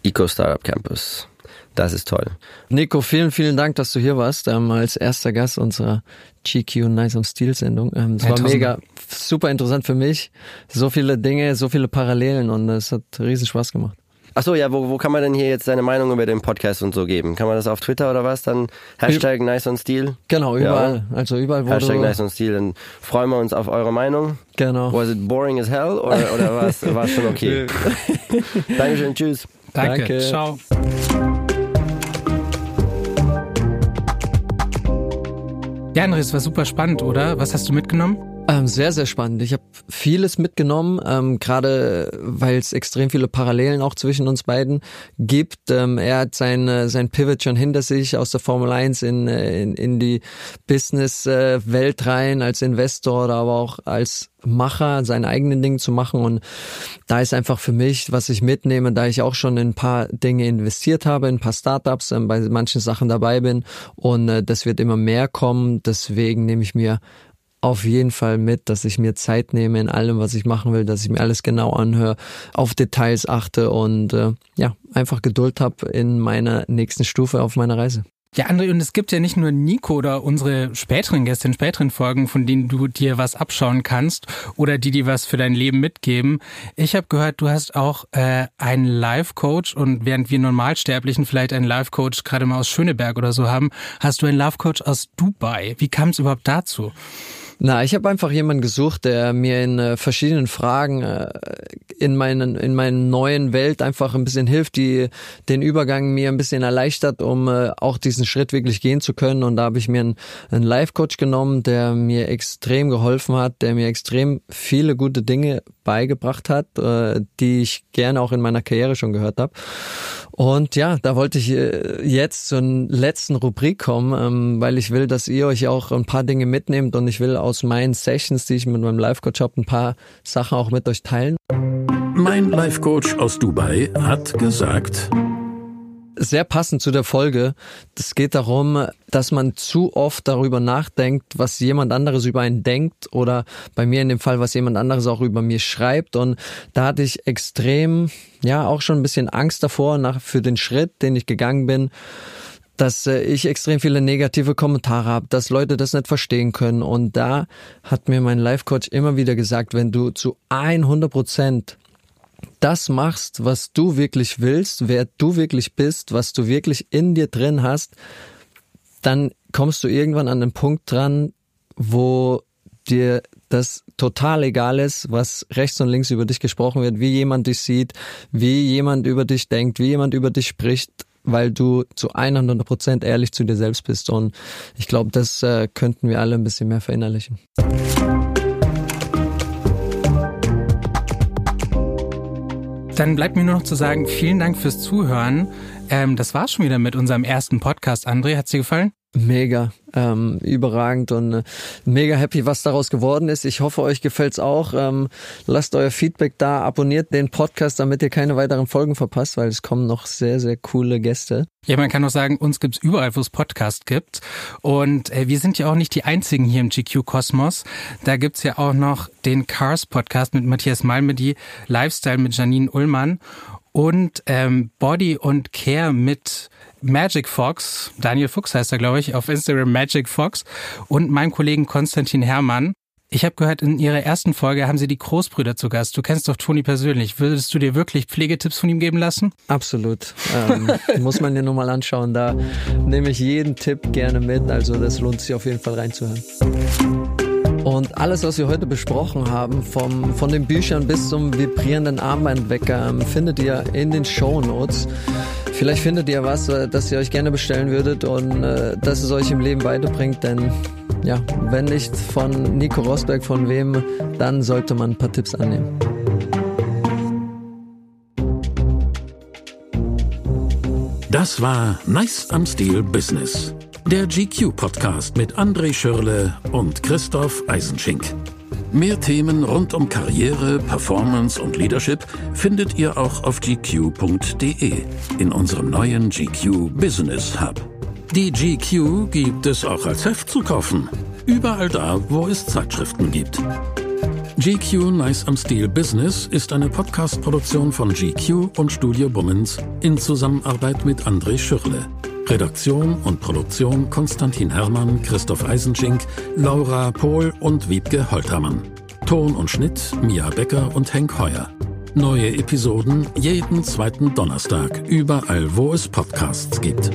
Eco-Startup Campus. Das ist toll. Nico, vielen, vielen Dank, dass du hier warst, ähm, als erster Gast unserer GQ Nice am Stil Sendung. Ähm, es war mega, super interessant für mich. So viele Dinge, so viele Parallelen und es hat riesen Spaß gemacht. Achso, ja, wo, wo kann man denn hier jetzt seine Meinung über den Podcast und so geben? Kann man das auf Twitter oder was? Dann Hashtag Nice on Steel? Genau, überall. Ja. Also überall, wo Hashtag Nice on Steel. Dann freuen wir uns auf eure Meinung. Genau. Was it boring as hell oder, oder war es schon okay? Dankeschön, tschüss. Danke. Danke. Ciao. Ja, André, es war super spannend, oder? Was hast du mitgenommen? Ähm, sehr, sehr spannend. Ich habe vieles mitgenommen, ähm, gerade weil es extrem viele Parallelen auch zwischen uns beiden gibt. Ähm, er hat sein, sein Pivot schon hinter sich aus der Formel 1 in, in, in die Business-Welt äh, rein, als Investor, aber auch als Macher, sein eigenen Ding zu machen. Und da ist einfach für mich, was ich mitnehme, da ich auch schon in ein paar Dinge investiert habe, in ein paar Startups, äh, bei manchen Sachen dabei bin. Und äh, das wird immer mehr kommen. Deswegen nehme ich mir auf jeden Fall mit, dass ich mir Zeit nehme in allem, was ich machen will, dass ich mir alles genau anhöre, auf Details achte und äh, ja, einfach Geduld habe in meiner nächsten Stufe auf meiner Reise. Ja, André, und es gibt ja nicht nur Nico oder unsere späteren Gäste in späteren Folgen, von denen du dir was abschauen kannst oder die dir was für dein Leben mitgeben. Ich habe gehört, du hast auch äh, einen Life-Coach und während wir Normalsterblichen vielleicht einen Life-Coach gerade mal aus Schöneberg oder so haben, hast du einen Life-Coach aus Dubai. Wie kam es überhaupt dazu? Na, ich habe einfach jemanden gesucht, der mir in äh, verschiedenen Fragen äh, in meinen in meinen neuen Welt einfach ein bisschen hilft, die den Übergang mir ein bisschen erleichtert, um äh, auch diesen Schritt wirklich gehen zu können. Und da habe ich mir einen, einen Life Coach genommen, der mir extrem geholfen hat, der mir extrem viele gute Dinge beigebracht hat, äh, die ich gerne auch in meiner Karriere schon gehört habe. Und ja, da wollte ich äh, jetzt zur letzten Rubrik kommen, ähm, weil ich will, dass ihr euch auch ein paar Dinge mitnehmt und ich will aus meinen Sessions, die ich mit meinem Life Coach habe, ein paar Sachen auch mit euch teilen. Mein Life Coach aus Dubai hat gesagt, sehr passend zu der Folge. Es geht darum, dass man zu oft darüber nachdenkt, was jemand anderes über einen denkt oder bei mir in dem Fall, was jemand anderes auch über mir schreibt. Und da hatte ich extrem, ja, auch schon ein bisschen Angst davor nach, für den Schritt, den ich gegangen bin dass äh, ich extrem viele negative Kommentare habe, dass Leute das nicht verstehen können. Und da hat mir mein Life-Coach immer wieder gesagt, wenn du zu 100 Prozent das machst, was du wirklich willst, wer du wirklich bist, was du wirklich in dir drin hast, dann kommst du irgendwann an den Punkt dran, wo dir das total egal ist, was rechts und links über dich gesprochen wird, wie jemand dich sieht, wie jemand über dich denkt, wie jemand über dich spricht, weil du zu 100 Prozent ehrlich zu dir selbst bist. Und ich glaube, das äh, könnten wir alle ein bisschen mehr verinnerlichen. Dann bleibt mir nur noch zu sagen, vielen Dank fürs Zuhören. Ähm, das war's schon wieder mit unserem ersten Podcast. André, hat's dir gefallen? Mega, ähm, überragend und äh, mega happy, was daraus geworden ist. Ich hoffe, euch gefällt's auch. Ähm, lasst euer Feedback da, abonniert den Podcast, damit ihr keine weiteren Folgen verpasst, weil es kommen noch sehr, sehr coole Gäste. Ja, man kann auch sagen, uns gibt's überall, wo es Podcast gibt. Und äh, wir sind ja auch nicht die einzigen hier im GQ-Kosmos. Da gibt's ja auch noch den Cars-Podcast mit Matthias Malmedy, Lifestyle mit Janine Ullmann und ähm, Body und Care mit Magic Fox, Daniel Fuchs heißt er, glaube ich, auf Instagram Magic Fox und meinem Kollegen Konstantin Herrmann. Ich habe gehört, in ihrer ersten Folge haben sie die Großbrüder zu Gast. Du kennst doch Toni persönlich. Würdest du dir wirklich Pflegetipps von ihm geben lassen? Absolut. Ähm, muss man dir nur mal anschauen. Da nehme ich jeden Tipp gerne mit. Also das lohnt sich auf jeden Fall reinzuhören. Und alles, was wir heute besprochen haben, vom, von den Büchern bis zum vibrierenden Armbandwecker, ähm, findet ihr in den Show Notes. Vielleicht findet ihr was, äh, das ihr euch gerne bestellen würdet und äh, das es euch im Leben weiterbringt, denn ja, wenn nicht von Nico Rosberg, von wem, dann sollte man ein paar Tipps annehmen. Das war Nice am Stil Business. Der GQ-Podcast mit André Schürle und Christoph Eisenschink. Mehr Themen rund um Karriere, Performance und Leadership findet ihr auch auf gq.de in unserem neuen GQ Business Hub. Die GQ gibt es auch als Heft zu kaufen. Überall da, wo es Zeitschriften gibt. GQ Nice am Stil Business ist eine Podcast-Produktion von GQ und Studio Bummens in Zusammenarbeit mit André Schürle. Redaktion und Produktion Konstantin Herrmann, Christoph Eisenschink, Laura Pohl und Wiebke Holtermann. Ton und Schnitt Mia Becker und Henk Heuer. Neue Episoden jeden zweiten Donnerstag, überall wo es Podcasts gibt.